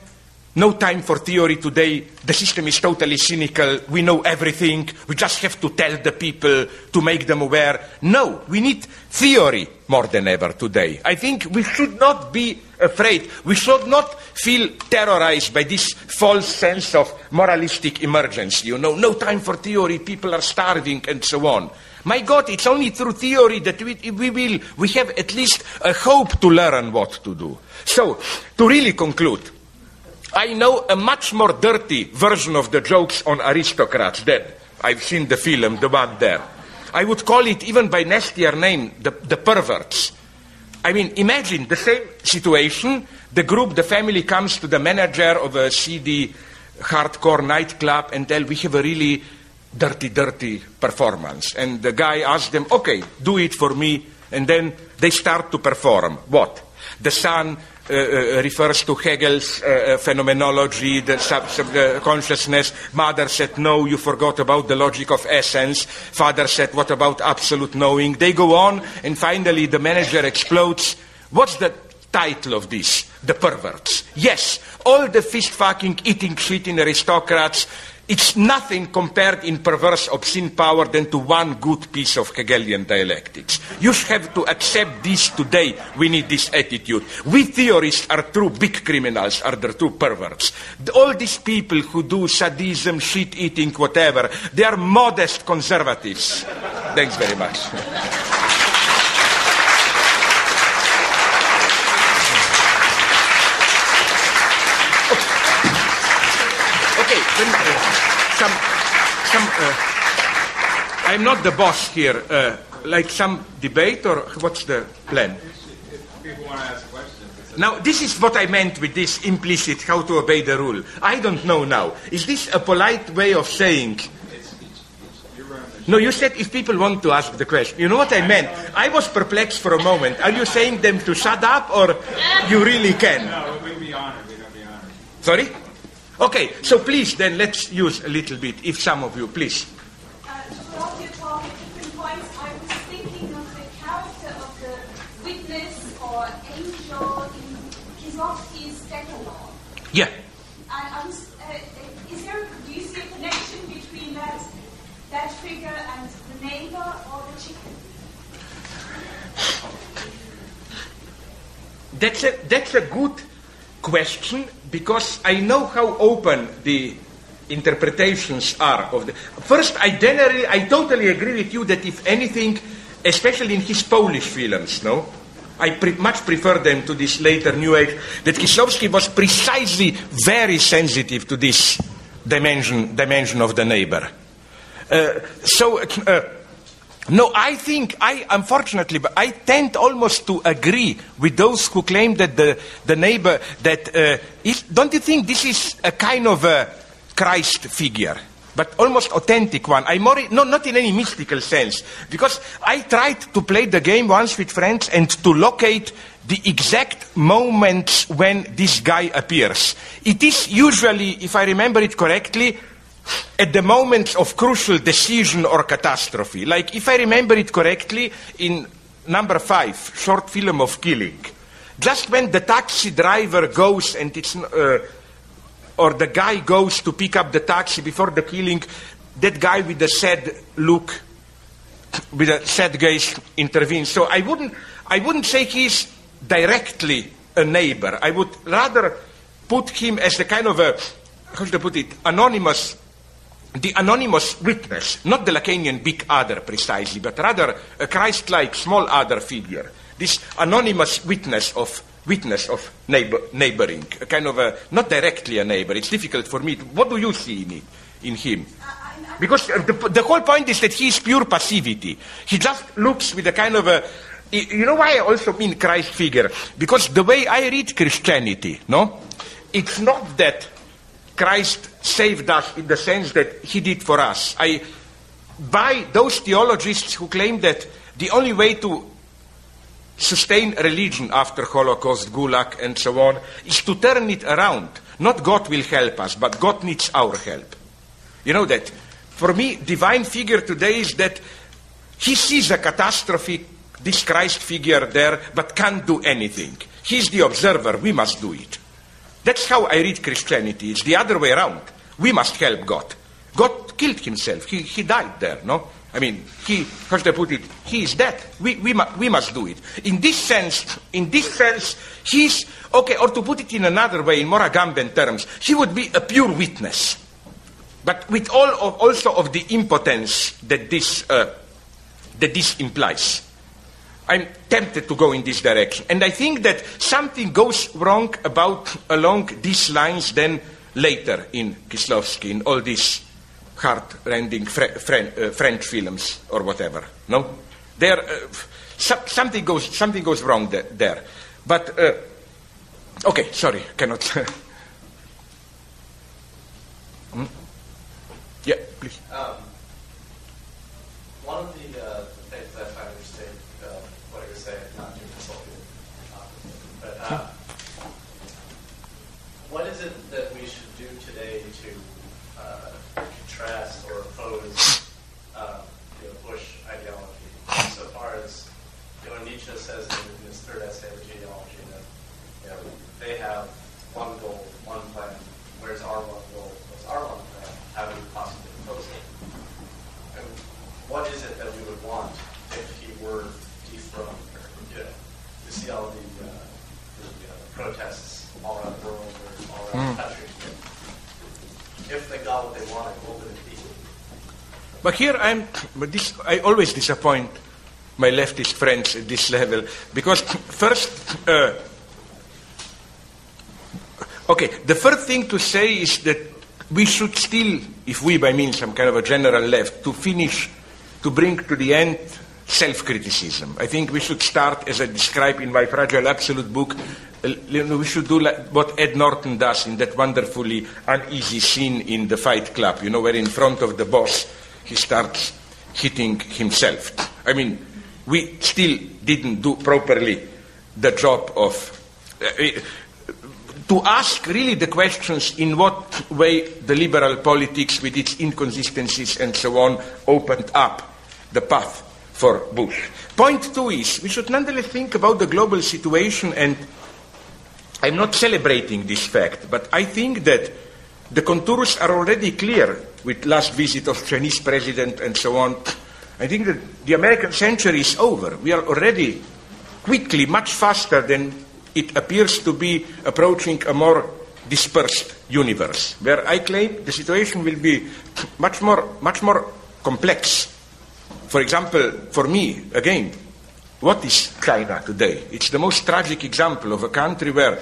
no time for theory today. The system is totally cynical. We know everything. We just have to tell the people to make them aware. No, we need theory more than ever today. I think we should not be afraid. We should not feel terrorized by this false sense of moralistic emergency. You know, no time for theory. People are starving and so on. My God, it's only through theory that we, we will, we have at least a hope to learn what to do. So, to really conclude, I know a much more dirty version of the jokes on aristocrats than I've seen the film, the one there. I would call it, even by nastier name, the, the perverts. I mean, imagine the same situation. The group, the family comes to the manager of a CD hardcore nightclub and tell, we have a really dirty, dirty performance. And the guy asks them, okay, do it for me. And then they start to perform. What? The son Uh, uh, uh, refers to Hegel's uh, phenomenology, the sub, sub consciousness. Mother said, no, you forgot about the logic of essence. Father said, what about absolute knowing? They go on, and finally the manager explodes. What's the title of this? The perverts. Yes, all the fist fucking, eating shit in aristocrats it's nothing compared in perverse obscene power than to one good piece of Hegelian dialectics. You have to accept this today. We need this attitude. We theorists are true big criminals, are the true perverts. All these people who do sadism, shit eating, whatever, they are modest conservatives. Thanks very much. okay, some, some uh, I'm not the boss here. Uh, like some debate, or what's the plan? People want to ask questions. Now, this is what I meant with this implicit how to obey the rule. I don't know now. Is this a polite way of saying? No, you said if people want to ask the question. You know what I meant? I was perplexed for a moment. Are you saying them to shut up, or you really can? No, we'd be honored. We'd be honored. Sorry? Okay, so please then let's use a little bit, if some of you, please. Uh, throughout your talk at different points, I was thinking of the character of the witness or angel in Decalogue. Yeah. And was, uh, is there, do you see a connection between that, that figure and the neighbor or the chicken? That's a, that's a good question because I know how open the interpretations are of the. First, I generally, I totally agree with you that if anything, especially in his Polish films, no, I pre- much prefer them to this later New Age. That Kieslowski was precisely very sensitive to this dimension, dimension of the neighbor. Uh, so, uh, no, I think I, unfortunately, but I tend almost to agree with those who claim that the, the neighbor, that, uh, is, don't you think this is a kind of a Christ figure? But almost authentic one. I more, no, not in any mystical sense. Because I tried to play the game once with friends and to locate the exact moments when this guy appears. It is usually, if I remember it correctly, at the moment of crucial decision or catastrophe. Like, if I remember it correctly, in number five, short film of killing, just when the taxi driver goes and it's, uh, or the guy goes to pick up the taxi before the killing, that guy with the sad look, with a sad gaze intervenes. So I wouldn't, I wouldn't say he's directly a neighbor. I would rather put him as the kind of a, how should I put it, anonymous the anonymous witness, not the Lacanian big other precisely, but rather a Christ like small other figure. This anonymous witness of witness of neighbor, neighboring, a kind of a not directly a neighbor. It's difficult for me. To, what do you see in it, in him? Because uh, the, the whole point is that he is pure passivity. He just looks with a kind of a you know why I also mean Christ figure? Because the way I read Christianity, no, it's not that Christ saved us in the sense that he did for us. I buy those theologists who claim that the only way to sustain religion after Holocaust, Gulag, and so on is to turn it around. Not God will help us, but God needs our help. You know that. For me, divine figure today is that he sees a catastrophe, this Christ figure there, but can't do anything. He's the observer, we must do it. That's how I read Christianity. It's the other way around. We must help God. God killed himself. He, he died there, no? I mean, he, how should I put it? He is dead. We, we, mu- we must do it. In this sense, in this sense, he's, okay, or to put it in another way, in more Agamben terms, he would be a pure witness. But with all of, also of the impotence that this, uh, that this implies. I'm tempted to go in this direction. And I think that something goes wrong about along these lines then later in Kieslowski, in all these heart-rending uh, French films or whatever. No, there uh, so- something goes something goes wrong there. there. But uh, okay, sorry, cannot. Hmm? Yeah, please. Um, one of the, uh, the things that I find interesting, uh, what you were saying, not too consulting, uh, but uh, what is it that we should do today to uh, contrast or oppose uh, you know, Bush ideology? So far as you know, Nietzsche says in his third essay of genealogy that you know, they have one goal, one plan. Where's our one goal? What's our one plan? How do we possibly oppose it? And what is it that we would want if he were dethroned? Or, you know, you see all the, uh, the, you know, the protests all around the world or all around the country. If they got what they wanted, what would it be? But here I'm, but this, I always disappoint my leftist friends at this level because first, uh, okay, the first thing to say is that we should still, if we by means some kind of a general left, to finish, to bring to the end self-criticism. I think we should start, as I describe in my Fragile Absolute book, uh, we should do like what Ed Norton does in that wonderfully uneasy scene in the Fight Club, you know, where in front of the boss he starts hitting himself. I mean, we still didn't do properly the job of uh, to ask really the questions in what way the liberal politics with its inconsistencies and so on opened up the path for Bush. Point two is we should nonetheless think about the global situation and I'm not celebrating this fact, but I think that the contours are already clear with last visit of Chinese president and so on. I think that the American century is over. We are already quickly, much faster than it appears to be approaching a more dispersed universe, where I claim the situation will be much more, much more complex. For example, for me, again, what is China today? It's the most tragic example of a country where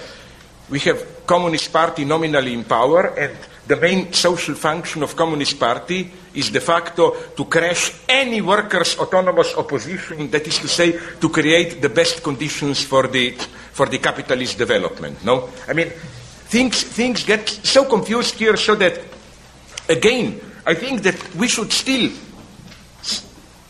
we have Communist Party nominally in power, and the main social function of Communist Party is de facto to crash any workers' autonomous opposition, that is to say, to create the best conditions for the, for the capitalist development. No? I mean, things, things get so confused here so that, again, I think that we should still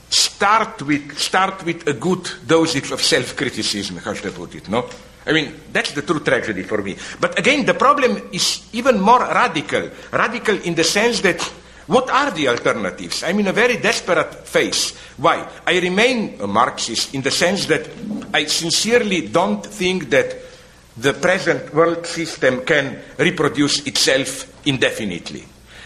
start with, start with a good dosage of self-criticism, how should I put it, no? I mean, that's the true tragedy for me. But again, the problem is even more radical. Radical in the sense that what are the alternatives? I'm in a very desperate phase. Why? I remain a Marxist in the sense that I sincerely don't think that the present world system can reproduce itself indefinitely.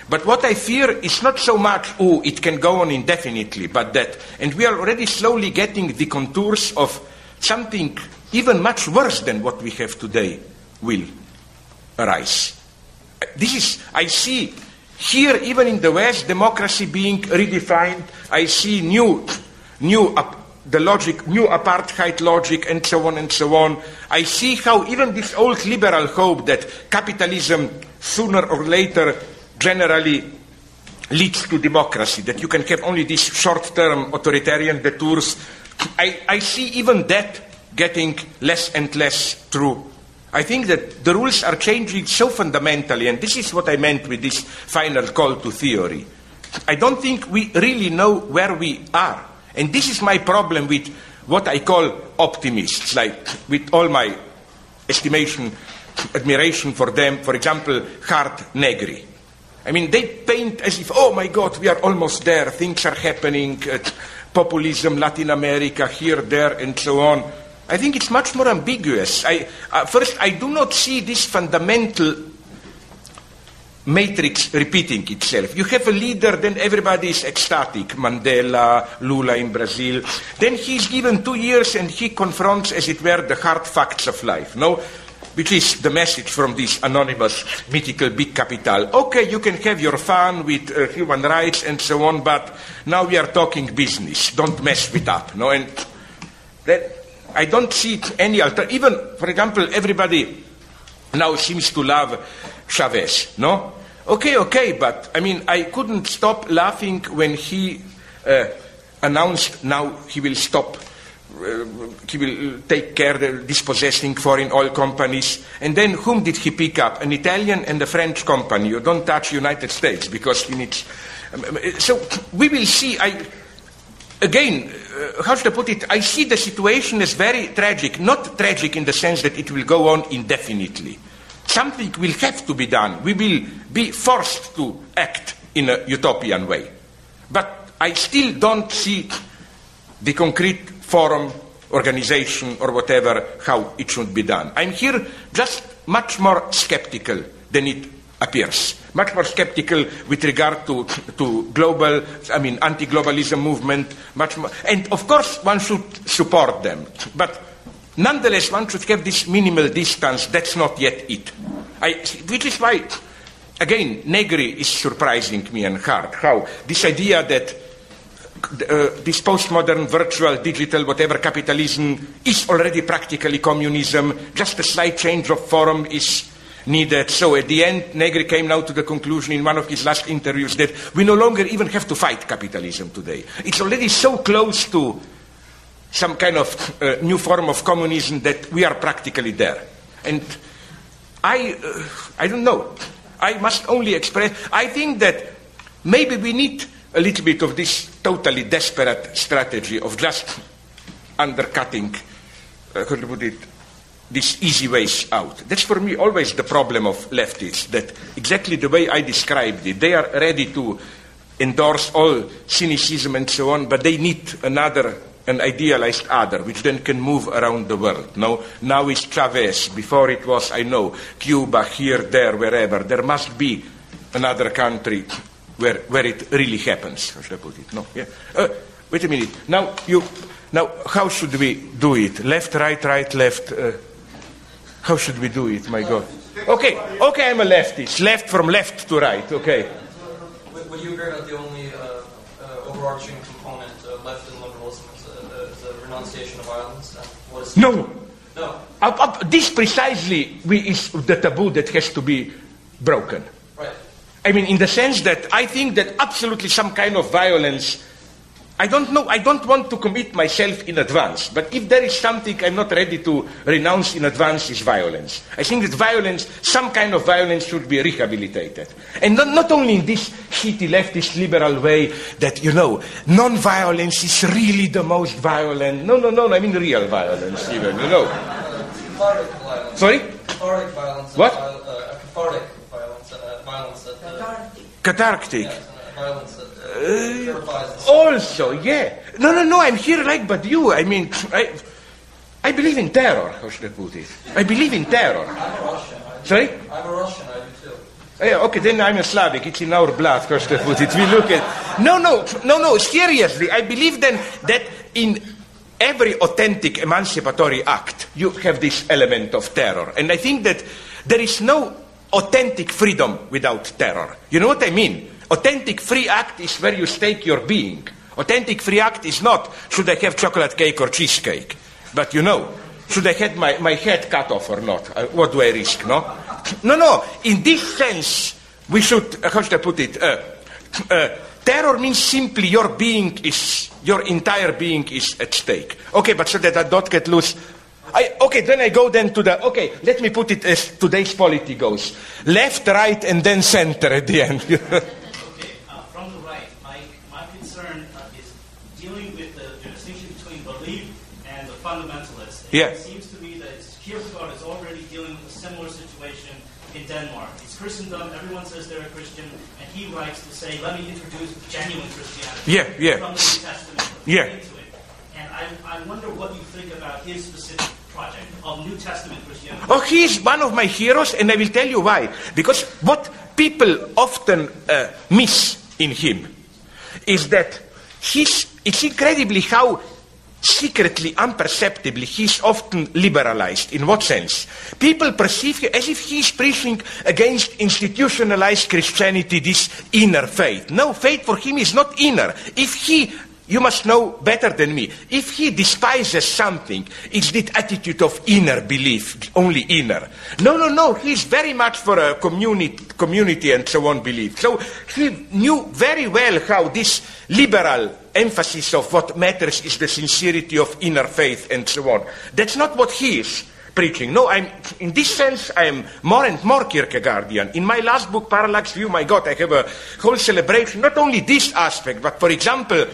But what I fear is not so much, oh, it can go on indefinitely, but that, and we are already slowly getting the contours of something even much worse than what we have today will arise. This is, I see here, even in the West, democracy being redefined. I see new, new, the logic, new apartheid logic, and so on and so on. I see how even this old liberal hope that capitalism sooner or later generally leads to democracy, that you can have only these short term authoritarian detours. I, I see even that getting less and less true. I think that the rules are changing so fundamentally, and this is what I meant with this final call to theory. I don't think we really know where we are. And this is my problem with what I call optimists, like with all my estimation, admiration for them, for example, Hardt Negri. I mean, they paint as if, oh my God, we are almost there, things are happening, uh, populism, Latin America, here, there, and so on. I think it's much more ambiguous. I, uh, first, I do not see this fundamental matrix repeating itself. You have a leader, then everybody is ecstatic. Mandela, Lula in Brazil. Then he's given two years and he confronts, as it were, the hard facts of life. No? Which is the message from this anonymous, mythical big capital. Okay, you can have your fun with uh, human rights and so on, but now we are talking business. Don't mess with up. No? And that, I don't see any alter. Even, for example, everybody now seems to love Chavez. No, okay, okay, but I mean, I couldn't stop laughing when he uh, announced now he will stop. Uh, he will take care of dispossessing foreign oil companies. And then whom did he pick up? An Italian and a French company. You don't touch United States because he needs. Um, so we will see. I, again, uh, how should I put it? I see the situation as very tragic. Not tragic in the sense that it will go on indefinitely. Something will have to be done. We will be forced to act in a utopian way. But I still don't see the concrete forum, organization, or whatever, how it should be done. I'm here just much more skeptical than it appears. Much more skeptical with regard to, to global, I mean, anti-globalism movement, much more, and of course one should support them. But nonetheless, one should have this minimal distance. That's not yet it. I, which is why, again, Negri is surprising me and Hardt. How this idea that uh, this postmodern, virtual, digital, whatever capitalism is already practically communism. Just a slight change of form is needed. So at the end, Negri came now to the conclusion in one of his last interviews that we no longer even have to fight capitalism today. It's already so close to some kind of uh, new form of communism that we are practically there. And I, uh, I don't know. I must only express. I think that maybe we need a little bit of this totally desperate strategy of just undercutting, uh, how to put it, these easy ways out. That's for me always the problem of leftists, that exactly the way I described it, they are ready to endorse all cynicism and so on, but they need another, an idealized other, which then can move around the world. No? Now it's Chavez, before it was, I know, Cuba, here, there, wherever. There must be another country where, where it really happens. How should I put it? No, yeah. Uh, wait a minute. Now you, now how should we do it? Left, right, right, left. Uh, how should we do it? My God. Okay, okay, I'm a leftist. Left from left to right. Okay. Would, you agree that the only uh, uh, overarching component of left and liberalism is a renunciation of violence? And what is No. No. Up, up, this precisely we, is the taboo that has to be broken. Right. I mean, in the sense that I think that absolutely some kind of violence. I don't know, I don't want to commit myself in advance, but if there is something I'm not ready to renounce in advance is violence. I think that violence, some kind of violence should be rehabilitated. And not, not only in this shitty leftist liberal way that, you know, non-violence is really the most violent. No, no, no, I mean real violence even, you know. Cathartic violence. Sorry? Cathartic violence. What? uh, cathartic violence and a violence. Uh, Cathartic. yes, and violence that uh, purifies the soul. Also, yeah. No, no, no, I'm here like but you. I mean, I, I believe in terror, how should I put it? I believe in terror. I'm a Russian. I. Sorry? I'm a Russian. I do too. Yeah, okay, then I'm a Slavic. It's in our blood, how should I put it? We look at. No, no, no, no, seriously. I believe then that in every authentic emancipatory act, you have this element of terror. And I think that there is no authentic freedom without terror. You know what I mean? Authentic free act is where you stake your being. Authentic free act is not, should I have chocolate cake or cheesecake? But you know, should I have my, my head cut off or not? Uh, what do I risk, no? No, no, in this sense, we should, uh, how should I put it? Uh, uh, terror means simply your being is, your entire being is at stake. Okay, but so that I don't get loose. I, okay, then I go then to the, okay, let me put it as today's polity goes. Left, right, and then center at the end. Okay, uh, from the right, my, my concern uh, is dealing with the, the distinction between belief and the Yeah. It seems to me that Kierkegaard is already dealing with a similar situation in Denmark. It's Christendom, everyone says they're a Christian, and he writes to say, let me introduce genuine Christianity Yeah, yeah. from the New Testament Yeah. into it. And I, I wonder what you think about his specific project of New Testament Christianity. Oh, he is one of my heroes, and I will tell you why. Because what people often uh, miss in him is that he's, it's incredibly how secretly, imperceptibly, he's often liberalized. In what sense? People perceive him as if he's preaching against institutionalized Christianity, this inner faith. No, faith for him is not inner. If he you must know better than me. If he despises something, it's the attitude of inner belief, only inner. No, no, no. He's very much for a community, community and so on belief. So he knew very well how this liberal emphasis of what matters is the sincerity of inner faith and so on. That's not what he is preaching. No, I'm, in this sense, I am more and more Kierkegaardian. In my last book, Parallax View, my God, I have a whole celebration, not only this aspect, but for example,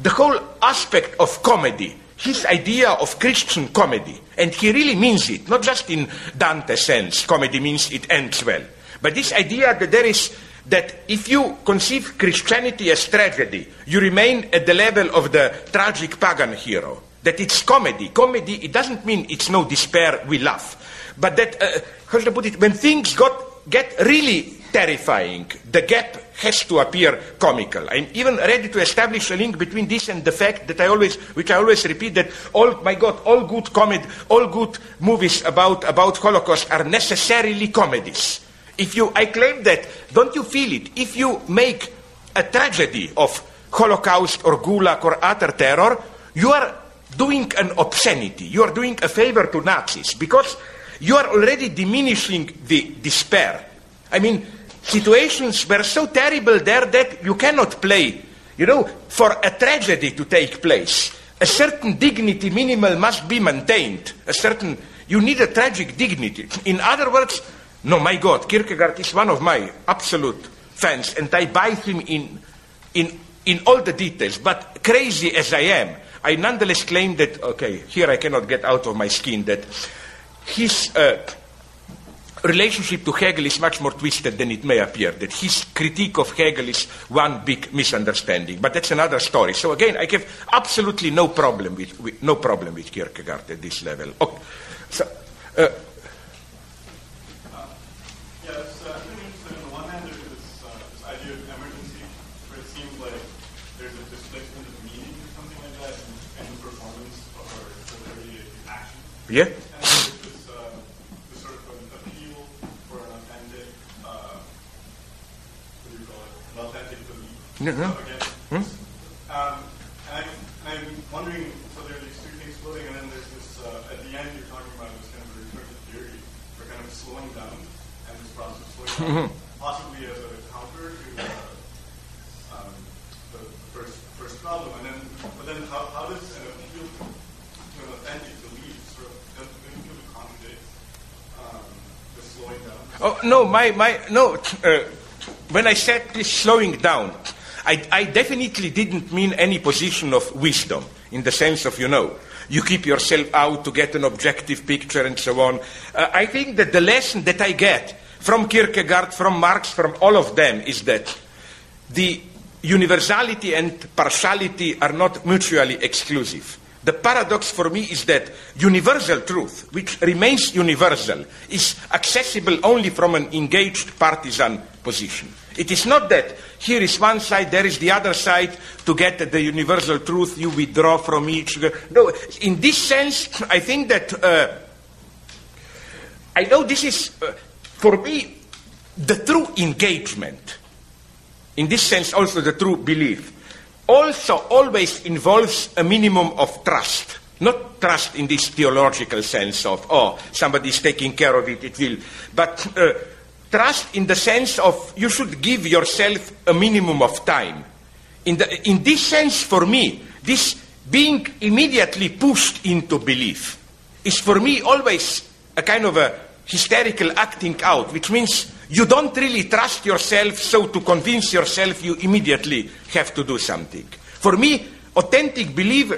the whole aspect of comedy, his idea of Christian comedy, and he really means it, not just in Dante sense, comedy means it ends well, but this idea that there is that if you conceive Christianity as tragedy, you remain at the level of the tragic pagan hero. That it's comedy. Comedy, it doesn't mean it's no despair, we laugh. But that, uh, how should I put it, when things got, get really terrifying, the gap has to appear comical. I'm even ready to establish a link between this and the fact that I always, which I always repeat, that all, my God, all good comedy, all good movies about, about Holocaust are necessarily comedies. If you, I claim that, don't you feel it? If you make a tragedy of Holocaust or Gulag or other terror, you are doing an obscenity. You are doing a favor to Nazis because you are already diminishing the despair. I mean, situations were so terrible there that you cannot play. You know, for a tragedy to take place, a certain dignity minimal must be maintained. A certain, you need a tragic dignity. In other words, no, my God, Kierkegaard is one of my absolute fans, and I buy him in, in, in all the details. But crazy as I am, I nonetheless claim that, okay, here I cannot get out of my skin, that his uh, relationship to Hegel is much more twisted than it may appear, that his critique of Hegel is one big misunderstanding. But that's another story. So again, I have absolutely no problem with, with no problem with Kierkegaard at this level. Okay. So, uh, Yeah, it's uh, pretty interesting. On the one hand, there's this, uh, this idea of emergency, where it seems like there's a displacement of meaning or something like that in, in the performance or the very action. yeah? And there's this, uh, this sort of an appeal for an authentic, uh, what do you call it, an authentic belief. No, again, um, and I'm, I'm wondering, so there are these two things floating, and then there's this, uh, at the end, you're talking about this kind of recursive theory, for kind of slowing down, and this process of slowing down, possibly as a refer to uh, um, the first first problem, and then but then how, how does an appeal to an authentic belief sort of doesn't doesn't feel to contradict um, the Oh no, my my no. Uh, when I said this slowing down, I, I definitely didn't mean any position of wisdom in the sense of you know you keep yourself out to get an objective picture and so on. Uh, I think that the lesson that I get from Kierkegaard, from Marx, from all of them is that the universality and partiality are not mutually exclusive. The paradox for me is that universal truth, which remains universal, is accessible only from an engaged partisan position. It is not that here is one side, there is the other side. To get the universal truth, you withdraw from each. No, in this sense, I think that uh, I know this is, uh, for me, the true engagement. In this sense, also the true belief. Also, always involves a minimum of trust. Not trust in this theological sense of, oh, somebody is taking care of it, it will. But uh, trust in the sense of you should give yourself a minimum of time. In, the, in this sense, for me, this being immediately pushed into belief is for me always a kind of a hysterical acting out, which means you don't really trust yourself, so to convince yourself, you immediately have to do something. For me, authentic belief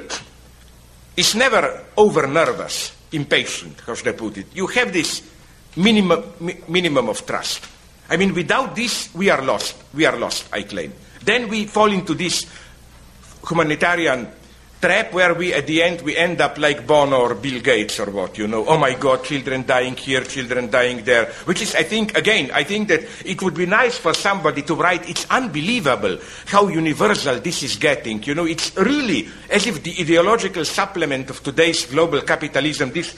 is never over nervous, impatient, how should I put it? You have this minimum, mi- minimum of trust. I mean, without this, we are lost. We are lost, I claim. Then we fall into this humanitarian trap where we, at the end, we end up like Bono or Bill Gates or what, you know. Oh my God, children dying here, children dying there. Which is, I think, again, I think that it would be nice for somebody to write, it's unbelievable how universal this is getting. You know, it's really as if the ideological supplement of today's global capitalism, this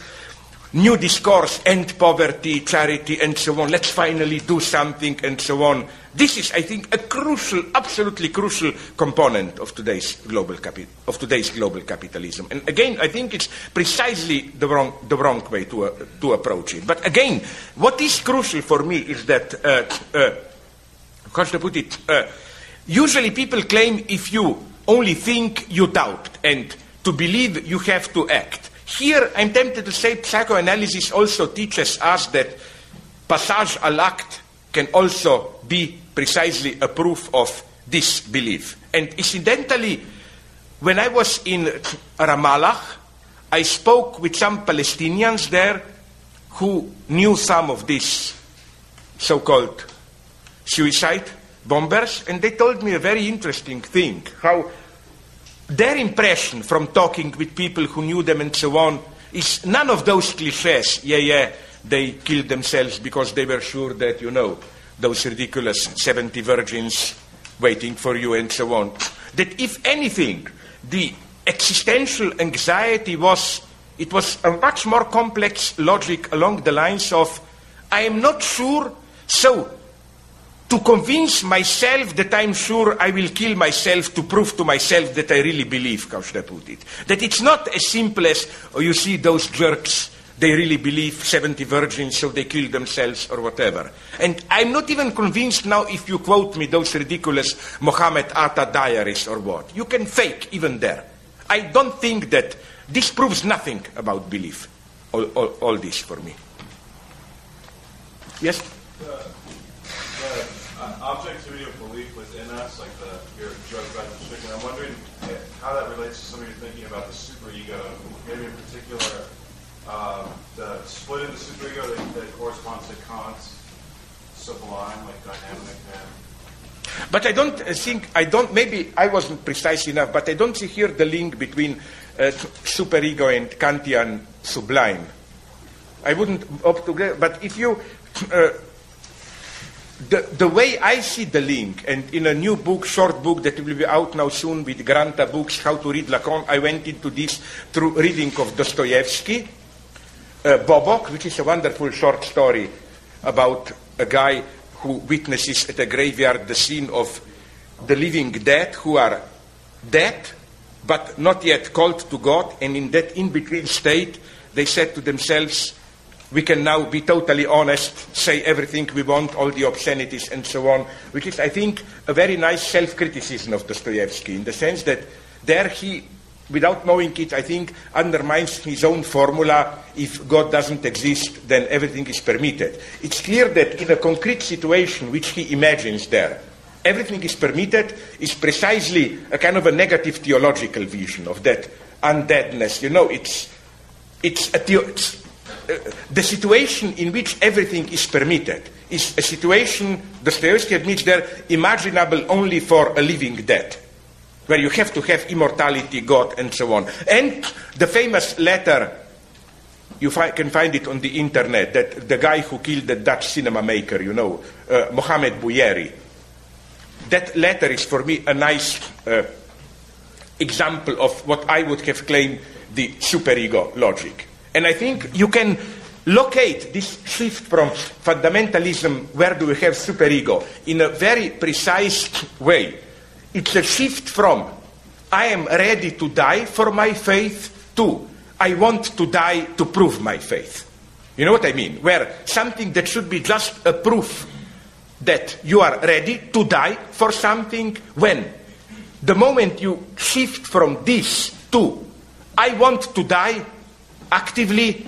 new discourse, end poverty, charity, and so on. Let's finally do something, and so on. This is, I think, a crucial, absolutely crucial component of today's global, capi- of today's global capitalism. And again, I think it's precisely the wrong, the wrong way to, uh, to approach it. But again, what is crucial for me is that, uh, uh, how should I put it? Uh, usually people claim if you only think, you doubt, and to believe, you have to act. Here, I'm tempted to say psychoanalysis also teaches us that passage à l'acte can also be precisely a proof of this belief. And incidentally, when I was in Ramallah, I spoke with some Palestinians there who knew some of these so called suicide bombers, and they told me a very interesting thing how their impression from talking with people who knew them and so on is none of those cliches. Yeah, yeah, they killed themselves because they were sure that, you know, those ridiculous 70 virgins waiting for you and so on. That if anything, the existential anxiety was, it was a much more complex logic along the lines of, I am not sure, so to convince myself that I'm sure I will kill myself to prove to myself that I really believe, how should I put it? That it's not as simple as, oh, you see those jerks, they really believe 70 virgins, so they kill themselves or whatever. And I'm not even convinced now if you quote me those ridiculous Mohammed Atta diaries or what. You can fake even there. I don't think that this proves nothing about belief, all, all, all this for me. Yes? the, the uh, objectivity of belief within us, like the your the chicken. I'm wondering eh, how that relates to some of your thinking about the superego. Maybe in particular, uh, the split in the superego that, that corresponds to Kant's sublime, like dynamic and But I don't think, I don't, maybe I wasn't precise enough, but I don't see here the link between uh, superego and Kantian sublime. I wouldn't opt to but if you, uh, the, the way I see the link, and in a new book, short book that will be out now soon with Granta Books, How to Read Lacan, I went into this through reading of Dostoevsky, uh, Bobok, which is a wonderful short story about a guy who witnesses at a graveyard the scene of the living dead who are dead but not yet called to God, and in that in between state, they said to themselves, we can now be totally honest, say everything we want, all the obscenities and so on, which is, I think, a very nice self criticism of Dostoevsky in the sense that there he, without knowing it, I think, undermines his own formula if God doesn't exist, then everything is permitted. It's clear that in a concrete situation which he imagines there, everything is permitted is precisely a kind of a negative theological vision of that undeadness. You know, it's, it's, a theo- it's uh, the situation in which everything is permitted is a situation, Dostoevsky admits there, imaginable only for a living dead, where you have to have immortality, God, and so on. And the famous letter, you fi- can find it on the internet, that the guy who killed the Dutch cinema maker, you know, uh, Mohamed Bouyeri, that letter is for me a nice uh, example of what I would have claimed the superego logic. And I think you can locate this shift from fundamentalism, where do we have superego, in a very precise way. It's a shift from I am ready to die for my faith to I want to die to prove my faith. You know what I mean? Where something that should be just a proof that you are ready to die for something when the moment you shift from this to I want to die actively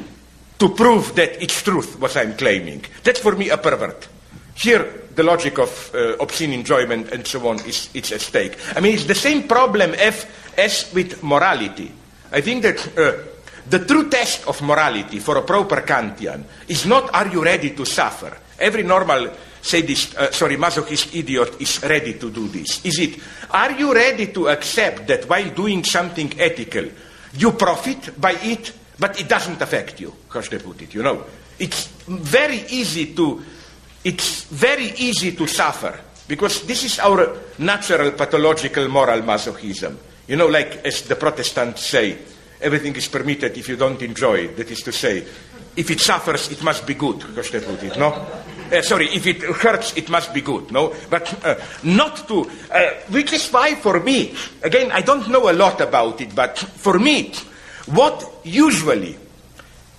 to prove that it's truth what I'm claiming. That's for me a pervert. Here, the logic of uh, obscene enjoyment and so on is it's at stake. I mean, it's the same problem as, as with morality. I think that uh, the true test of morality for a proper Kantian is not are you ready to suffer. Every normal sadist, uh, sorry, masochist idiot is ready to do this. Is it, are you ready to accept that while doing something ethical, you profit by it, but it doesn't affect you, how should I put it, you know? It's very easy to, it's very easy to suffer, because this is our natural pathological moral masochism. You know, like as the Protestants say, everything is permitted if you don't enjoy it. That is to say, if it suffers, it must be good, because I put it, no? Uh, sorry, if it hurts, it must be good, no? But uh, not to, uh, which is why for me, again, I don't know a lot about it, but for me, what usually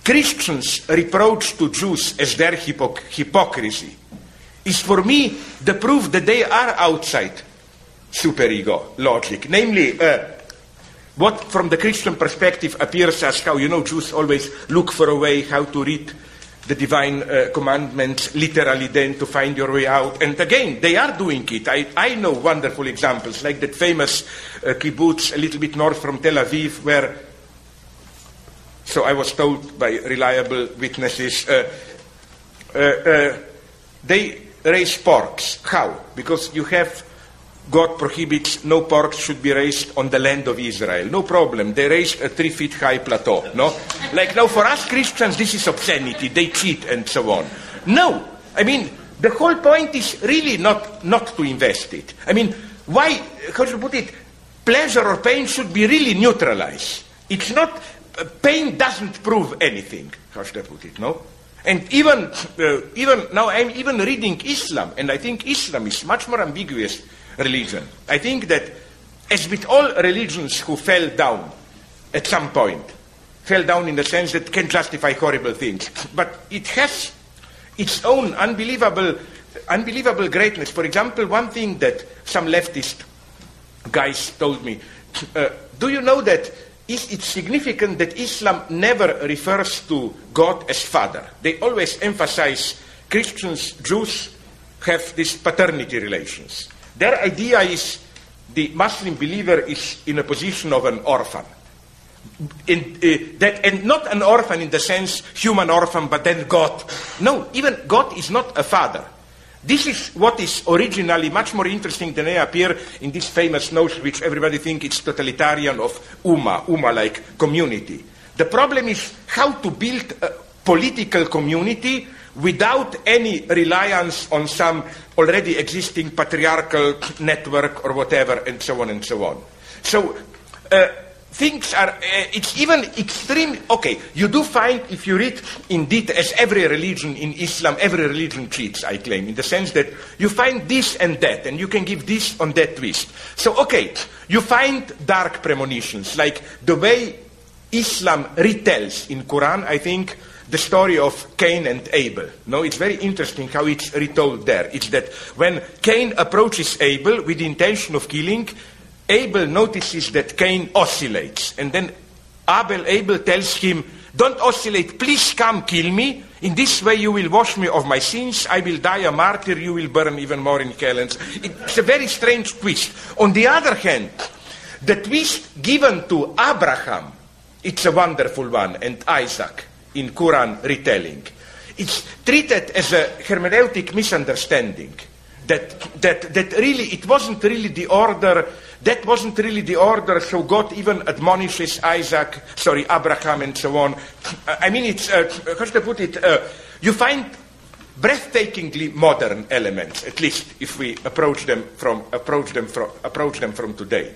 Christians reproach to Jews as their hypoc- hypocrisy is for me the proof that they are outside superego logic. Namely, uh, what from the Christian perspective appears as how, you know, Jews always look for a way how to read the divine uh, commandments literally then to find your way out. And again, they are doing it. I, I know wonderful examples, like that famous uh, kibbutz a little bit north from Tel Aviv, where, so I was told by reliable witnesses, uh, uh, uh they raise porks. How? Because you have God prohibits no pork should be raised on the land of Israel. No problem. They raised a three feet high plateau. No? Like now for us Christians, this is obscenity. They cheat and so on. No. I mean, the whole point is really not, not to invest it. I mean, why, how should I put it? Pleasure or pain should be really neutralized. It's not, pain doesn't prove anything. How should I put it? No? And even, uh, even now I'm even reading Islam, and I think Islam is much more ambiguous religion. I think that, as with all religions who fell down at some point, fell down in the sense that can justify horrible things, but it has its own unbelievable, unbelievable greatness. For example, one thing that some leftist guys told me uh, do you know that it's significant that Islam never refers to God as Father? They always emphasize Christians, Jews have these paternity relations. Their idea is the Muslim believer is in a position of an orphan. In, uh, that, and not an orphan in the sense human orphan, but then God. No, even God is not a father. This is what is originally much more interesting than they appear in this famous notion, which everybody thinks it's totalitarian of umma, umma-like community. The problem is how to build a political community without any reliance on some already existing patriarchal network or whatever, and so on and so on. So, uh, things are, uh, it's even extreme. Okay, you do find, if you read indeed, as every religion in Islam, every religion cheats, I claim, in the sense that you find this and that, and you can give this on that twist. So, okay, you find dark premonitions, like the way Islam retells in Quran, I think, the story of Cain and Abel. No, it's very interesting how it's retold there. It's that when Cain approaches Abel with the intention of killing, Abel notices that Cain oscillates, and then Abel, Abel tells him, Don't oscillate, please come kill me. In this way you will wash me of my sins. I will die a martyr, you will burn even more in hell. It's a very strange twist. On the other hand, the twist given to Abraham, it's a wonderful one, and Isaac in Quran retelling. It's treated as a hermeneutic misunderstanding. That, that, that really, it wasn't really the order that wasn't really the order, so God even admonishes Isaac, sorry, Abraham, and so on. I mean, it's, uh, how should I put it? Uh, you find breathtakingly modern elements, at least if we approach them from, approach them from, approach them from today.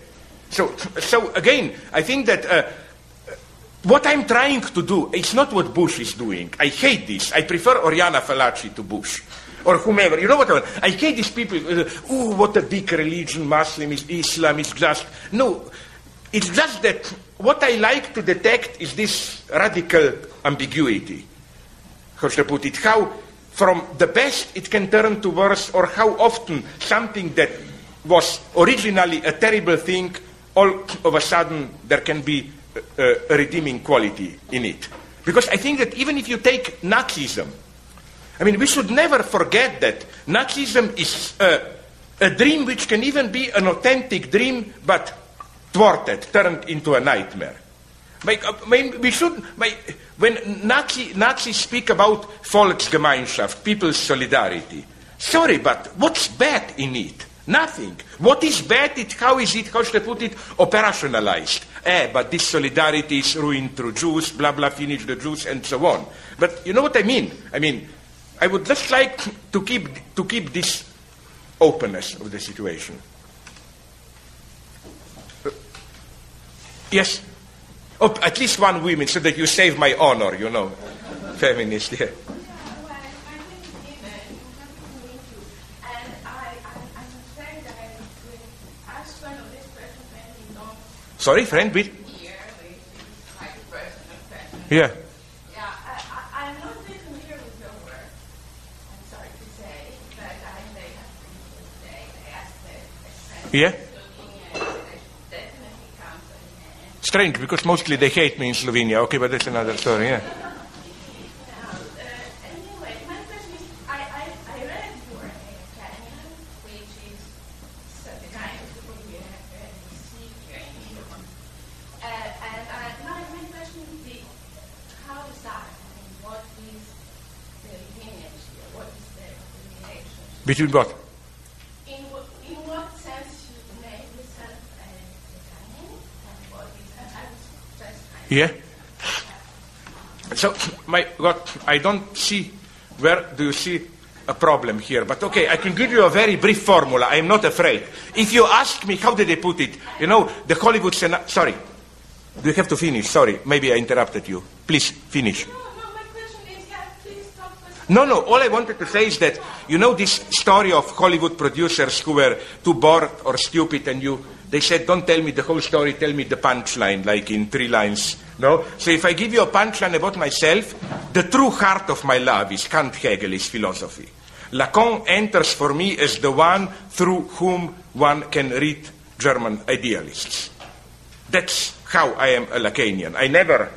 So, so again, I think that uh, what I'm trying to do is not what Bush is doing. I hate this. I prefer Oriana Fallaci to Bush or whomever. You know what I hate these people. Uh, oh, what a big religion, Muslim is Islam is just. No, it's just that what I like to detect is this radical ambiguity. How should I put it? How from the best it can turn to worse, or how often something that was originally a terrible thing, all of a sudden there can be a, a redeeming quality in it. Because I think that even if you take Nazism, I mean, we should never forget that Nazism is a, a dream which can even be an authentic dream, but thwarted, turned into a nightmare. I mean, we should, when Nazi, Nazis speak about Volksgemeinschaft, people's solidarity, sorry, but what's bad in it? Nothing. What is bad? It, how is it, how should I put it, operationalized? Eh, but this solidarity is ruined through Jews, blah, blah, finish the Jews, and so on. But you know what I mean? I mean, I would just like to keep, to keep this openness of the situation. Uh, yes? Oh, at least one woman, so that you save my honor, you know. Feminist, yeah. Sorry, friend, with? Yeah. Yeah? Strange, because mostly they hate me in Slovenia. Okay, but that's another story, yeah. Between what? Yeah? So, my God, I don't see where do you see a problem here. But okay, I can give you a very brief formula. I am not afraid. If you ask me, how did they put it? You know, the Hollywood Sen- Sorry. Do you have to finish? Sorry, maybe I interrupted you. Please, finish. No, no, my question is, yeah, please stop. No, no, all I wanted to say is that, you know, this story of Hollywood producers who were too bored or stupid and you they said, don't tell me the whole story, tell me the punchline, like in three lines. No? So if I give you a punchline about myself, the true heart of my love is Kant Hegel's philosophy. Lacan enters for me as the one through whom one can read German idealists. That's how I am a Lacanian. I never,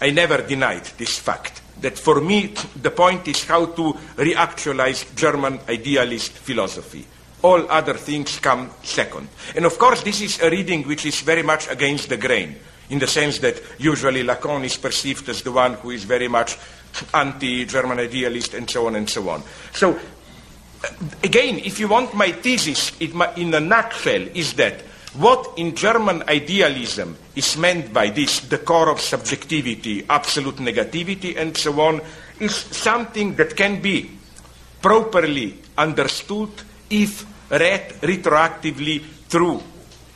I never denied this fact. That for me, the point is how to reactualize German idealist philosophy. All other things come second. And of course, this is a reading which is very much against the grain, in the sense that usually Lacan is perceived as the one who is very much anti German idealist, and so on and so on. So, again, if you want my thesis in a nutshell, is that what in German idealism is meant by this, the core of subjectivity, absolute negativity, and so on, is something that can be properly understood if read retroactively through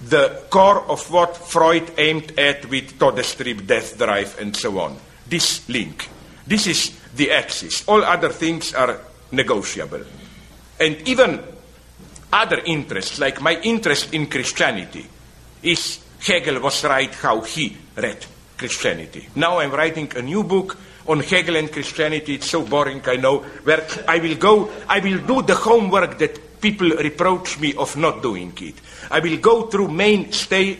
the core of what Freud aimed at with Todestrieb, death drive, and so on. This link. This is the axis. All other things are negotiable. And even other interests, like my interest in Christianity, is Hegel was right how he read Christianity. Now I'm writing a new book on Hegel and Christianity. It's so boring, I know. Where I will go, I will do the homework that people reproach me of not doing it. I will go through main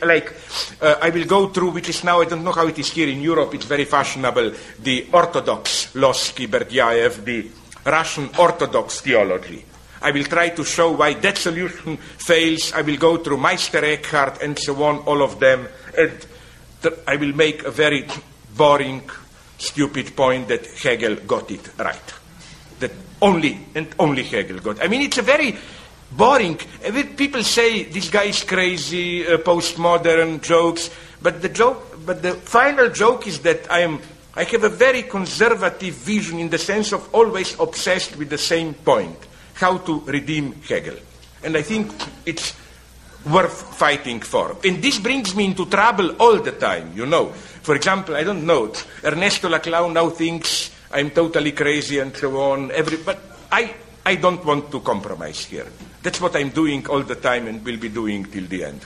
like uh, I will go through which is now I don't know how it is here in Europe. It's very fashionable. The Orthodox Lossky Berdyaev, the Russian Orthodox theology. I will try to show why that solution fails. I will go through Meister Eckhart and so on, all of them, and th- I will make a very boring, stupid point that Hegel got it right. That only and only Hegel got. I mean, it's a very boring. People say this guy is crazy, uh, postmodern jokes, but the joke, but the final joke is that I am. I have a very conservative vision in the sense of always obsessed with the same point how to redeem Hegel. And I think it's worth fighting for. And this brings me into trouble all the time, you know. For example, I don't know, Ernesto Laclau now thinks I'm totally crazy and so on. Every, but I, I don't want to compromise here. That's what I'm doing all the time and will be doing till the end.